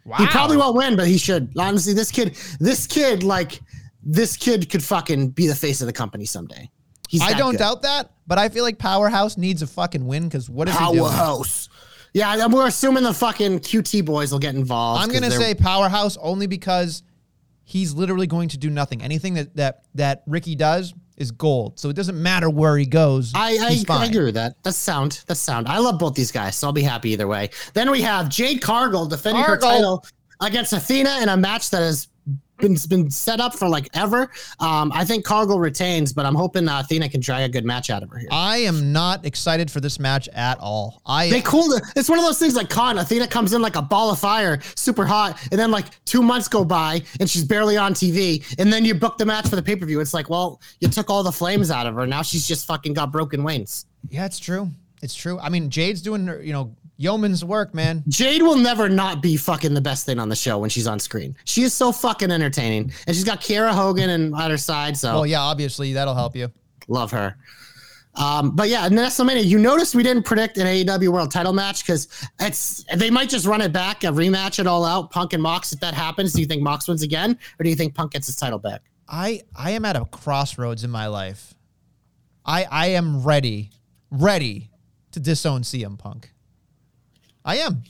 Wow. He probably won't win, but he should. Honestly, this kid, this kid, like, this kid could fucking be the face of the company someday. He's I don't good. doubt that, but I feel like Powerhouse needs a fucking win because what is he doing? Powerhouse. Yeah, we're assuming the fucking QT boys will get involved. I'm 'cause gonna say Powerhouse only because he's literally going to do nothing. Anything that that that Ricky does is gold. So it doesn't matter where he goes. I, he's I, I agree with that. That's sound. That's sound. I love both these guys, so I'll be happy either way. Then we have Jade Cargill defending Cargill. her title against Athena in a match that has been been set up for like ever. Um, I think Cargill retains, but I'm hoping uh, Athena can drag a good match out of her here. I am not excited for this match at all. I they cooled it. It's one of those things like Con. Athena comes in like a ball of fire, super hot, and then like two months go by and she's barely on TV. And then you book the match for the pay per view. It's like, well, you took all the flames out of her. Now she's just fucking got broken wings. yeah, it's true. It's true. I mean, Jade's doing her, you know, yeoman's work, man. Jade will never not be fucking the best thing on the show when she's on screen. She is so fucking entertaining, and she's got Kiera Hogan and on her side, so Well, yeah, obviously that'll help you. love her. Um, but yeah, and WrestleMania, you notice we didn't predict an AEW World Title match because it's they might just run it back, a rematch it all out, Punk and Mox. If that happens, do you think Mox wins again, or do you think Punk gets his title back? I I am at a crossroads in my life. I I am ready ready to disown CM Punk. I am.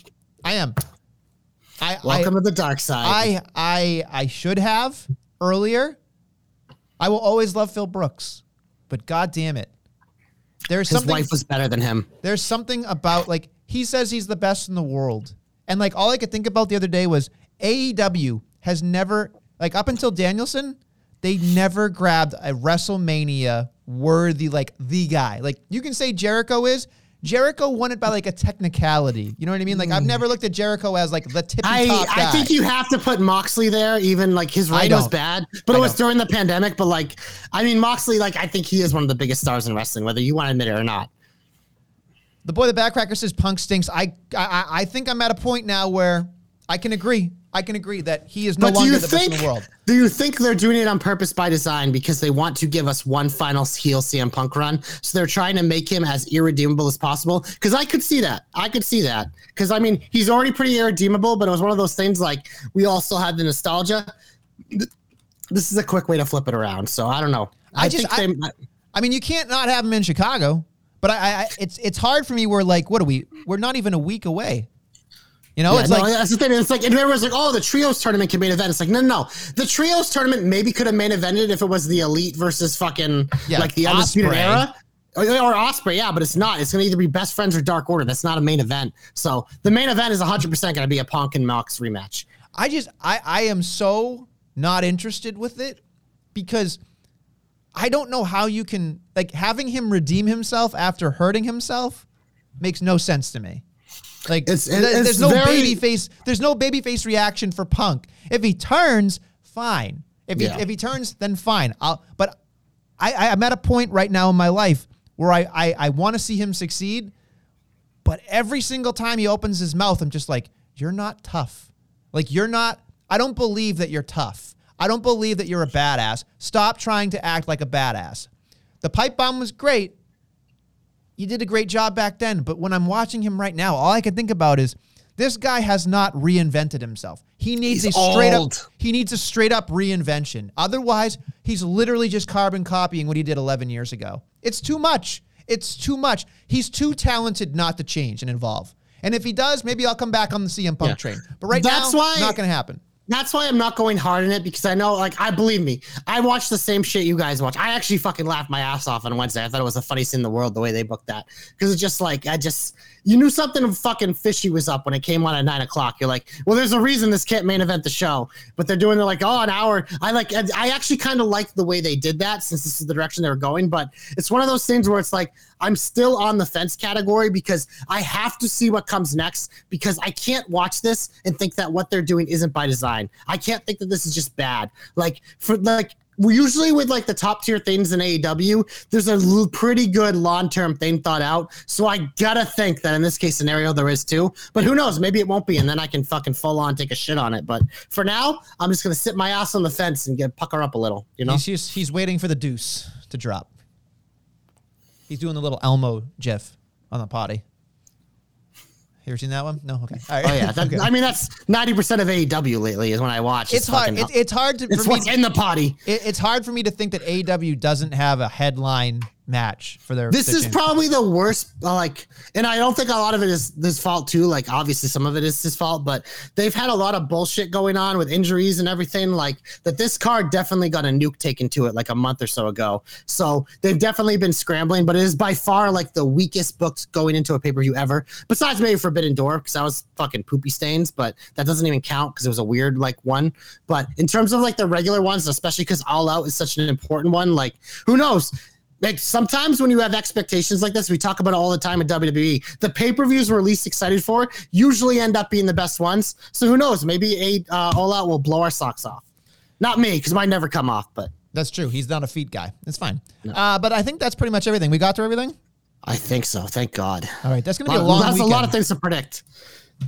I am. I Welcome I, to the dark side. I I I should have earlier. I will always love Phil Brooks, but god damn it. There's His something wife was better than him. there's something about like he says he's the best in the world. And like all I could think about the other day was AEW has never like up until Danielson, they never grabbed a WrestleMania worthy like the guy. Like you can say Jericho is Jericho won it by like a technicality. You know what I mean? Like I've hmm. never looked at Jericho as like the tippy I, top guy. I think you have to put Moxley there, even like his I reign was bad, but I it was don't. during the pandemic. But like, I mean, Moxley, like, I think he is one of the biggest stars in wrestling, whether you want to admit it or not. The boy, the backcracker says Punk stinks. I, I, I think I'm at a point now where I can agree. I can agree that he is no but longer the think? best in the world. Do you think they're doing it on purpose by design because they want to give us one final heel CM Punk run? So they're trying to make him as irredeemable as possible. Because I could see that. I could see that. Because I mean, he's already pretty irredeemable, but it was one of those things like we all still had the nostalgia. This is a quick way to flip it around. So I don't know. I I, just- think they. I mean, you can't not have him in Chicago, but I, I it's it's hard for me. We're like, what are we? We're not even a week away. You know, Yeah, it's no, like that's the thing. It's like and everyone's like, "Oh, the trios tournament can main event." It's like, no, no, no. The trios tournament maybe could have main evented if it was the elite versus fucking Yeah, like the undisputed Ospreay. era. Oh, or, or Ospreay, yeah, but it's not. It's going to either be best friends or Dark Order. That's not a main event. So the main event is 100% going to be a Punk and Mox rematch. I just I I am so not interested with it because I don't know how you can like having him redeem himself after hurting himself makes no sense to me. Like It's- it's there's no very- baby face there's no baby face reaction for Punk. If he turns, fine. If he Yeah. if he turns, then fine. I'll but I, I I'm at a point right now in my life where I I, I want to see him succeed, but every single time he opens his mouth, I'm just like, you're not tough. Like you're not. I don't believe that you're tough. I don't believe that you're a badass. Stop trying to act like a badass. The pipe bomb was great. You did a great job back then, but when I'm watching him right now, all I can think about is this guy has not reinvented himself. He needs He's a straight old. up he needs a straight up reinvention. Otherwise, he's literally just carbon copying what he did 11 years ago. It's too much. It's too much. He's too talented not to change and evolve. And if he does, maybe I'll come back on the CM Punk Yeah. train. But right That's now, why- not going to happen. That's why I'm not going hard in it because I know, like, I believe me, I watch the same shit you guys watch. I actually fucking laughed my ass off on Wednesday. I thought it was the funniest thing in the world the way they booked that because it's just like I just you knew something fucking fishy was up when it came on at nine o'clock. You're like, well, there's a reason this can't main event the show, but they're doing it like oh an hour. I like I actually kind of liked the way they did that since this is the direction they were going, but it's one of those things where it's like I'm still on the fence category because I have to see what comes next because I can't watch this and think that what they're doing isn't by design. I can't think that this is just bad. Like for like usually with like the top tier things in AEW, there's a l- pretty good long term thing thought out. So I gotta think that in this case scenario there is too. But who knows? Maybe it won't be, and then I can fucking full on take a shit on it. But for now, I'm just gonna sit my ass on the fence and get pucker up a little. You know? He's, he's, he's waiting for the deuce to drop. He's doing the little Elmo gif on the potty. You ever seen that one? No. Okay. All right. Oh yeah, that, Okay. I mean that's ninety percent of AEW lately is when I watch. it's hard. It, it's hard to. it's for me, in the potty. it, it's hard for me to think that AEW doesn't have a headline match for their. This is probably the worst. uh, Like, and I don't think a lot of it is his fault too. Like, obviously some of it is his fault, but they've had a lot of bullshit going on with injuries and everything. Like that, this card definitely got a nuke taken to it like a month or so ago. So they've definitely been scrambling, but it is by far like the weakest booked going into a pay per view ever. Besides maybe Forbidden Door because that was fucking poopy stains, but that doesn't even count because it was a weird like one. But in terms of like the regular ones, especially because All Out is such an important one, like who knows? Like sometimes when you have expectations like this, we talk about it all the time at WWE. The pay per views we're least excited for usually end up being the best ones. So who knows? Maybe a uh, All Out will blow our socks off. Not me, because mine never come off. But That's true. He's not a feet guy. It's fine. Uh, but I think that's pretty much everything. We got through everything. I think so. Thank God. All right. That's gonna be a long That's weekend. a lot of things to predict.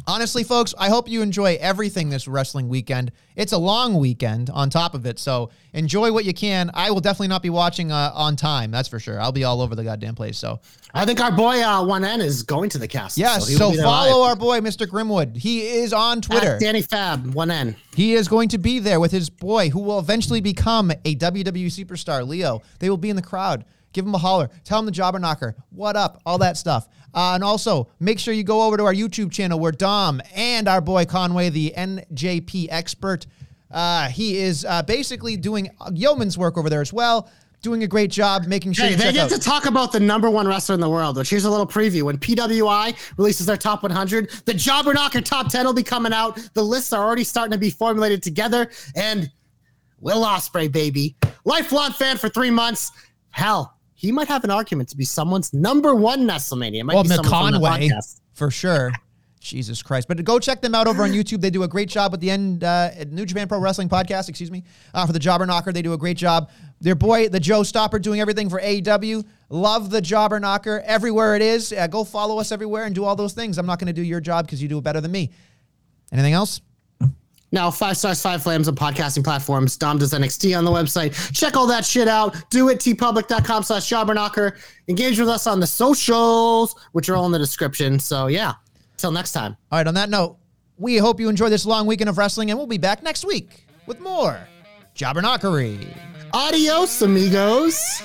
Honestly, folks, I hope you enjoy everything this wrestling weekend. It's a long weekend on top of it, so enjoy what you can. I will definitely not be watching uh, on time, that's for sure. I'll be all over the goddamn place. So, I think our boy uh, One N is going to the castle. yes, will so, follow live. our boy, Mr. Grimwood. He is on Twitter. At Danny Fab One N. He is going to be there with his boy, who will eventually become a WWE superstar, Leo. They will be in the crowd Give him a holler. Tell him the Jobber Knocker. What up? All that stuff. Uh, and also, make sure you go over to our YouTube channel where Dom and our boy Conway, the NJP expert, uh, he is uh, basically doing yeoman's work over there as well. Doing a great job making sure Hey, you they get out. to talk about the number one wrestler in the world, which here's a little preview. When PWI releases their top 100, the Jobber Knocker top 10 will be coming out. The lists are already starting to be formulated together. And Will Ospreay, baby, lifelong fan for three months. Hell, he might have an argument to be someone's number one WrestleMania. It might well, be for sure. Jesus Christ. But go check them out over on YouTube. They do a great job with the end uh, New Japan Pro Wrestling podcast, excuse me, uh, for the Jobber Knocker. They do a great job. Their boy, the Joe Stopper, doing everything for AEW. Love the Jobber Knocker everywhere it is. Uh, go follow us everywhere and do all those things. I'm not going to do your job because you do it better than me. Anything else? Now, five stars, five flames on podcasting platforms. Dom does NXT on the website. Check all that shit out. Do it, teepublic.com slash jobberknocker. Engage with us on the socials, which are all in the description. So, yeah, till next time. All right, on that note, we hope you enjoy this long weekend of wrestling, and we'll be back next week with more Jobber Knockery. Adios, amigos.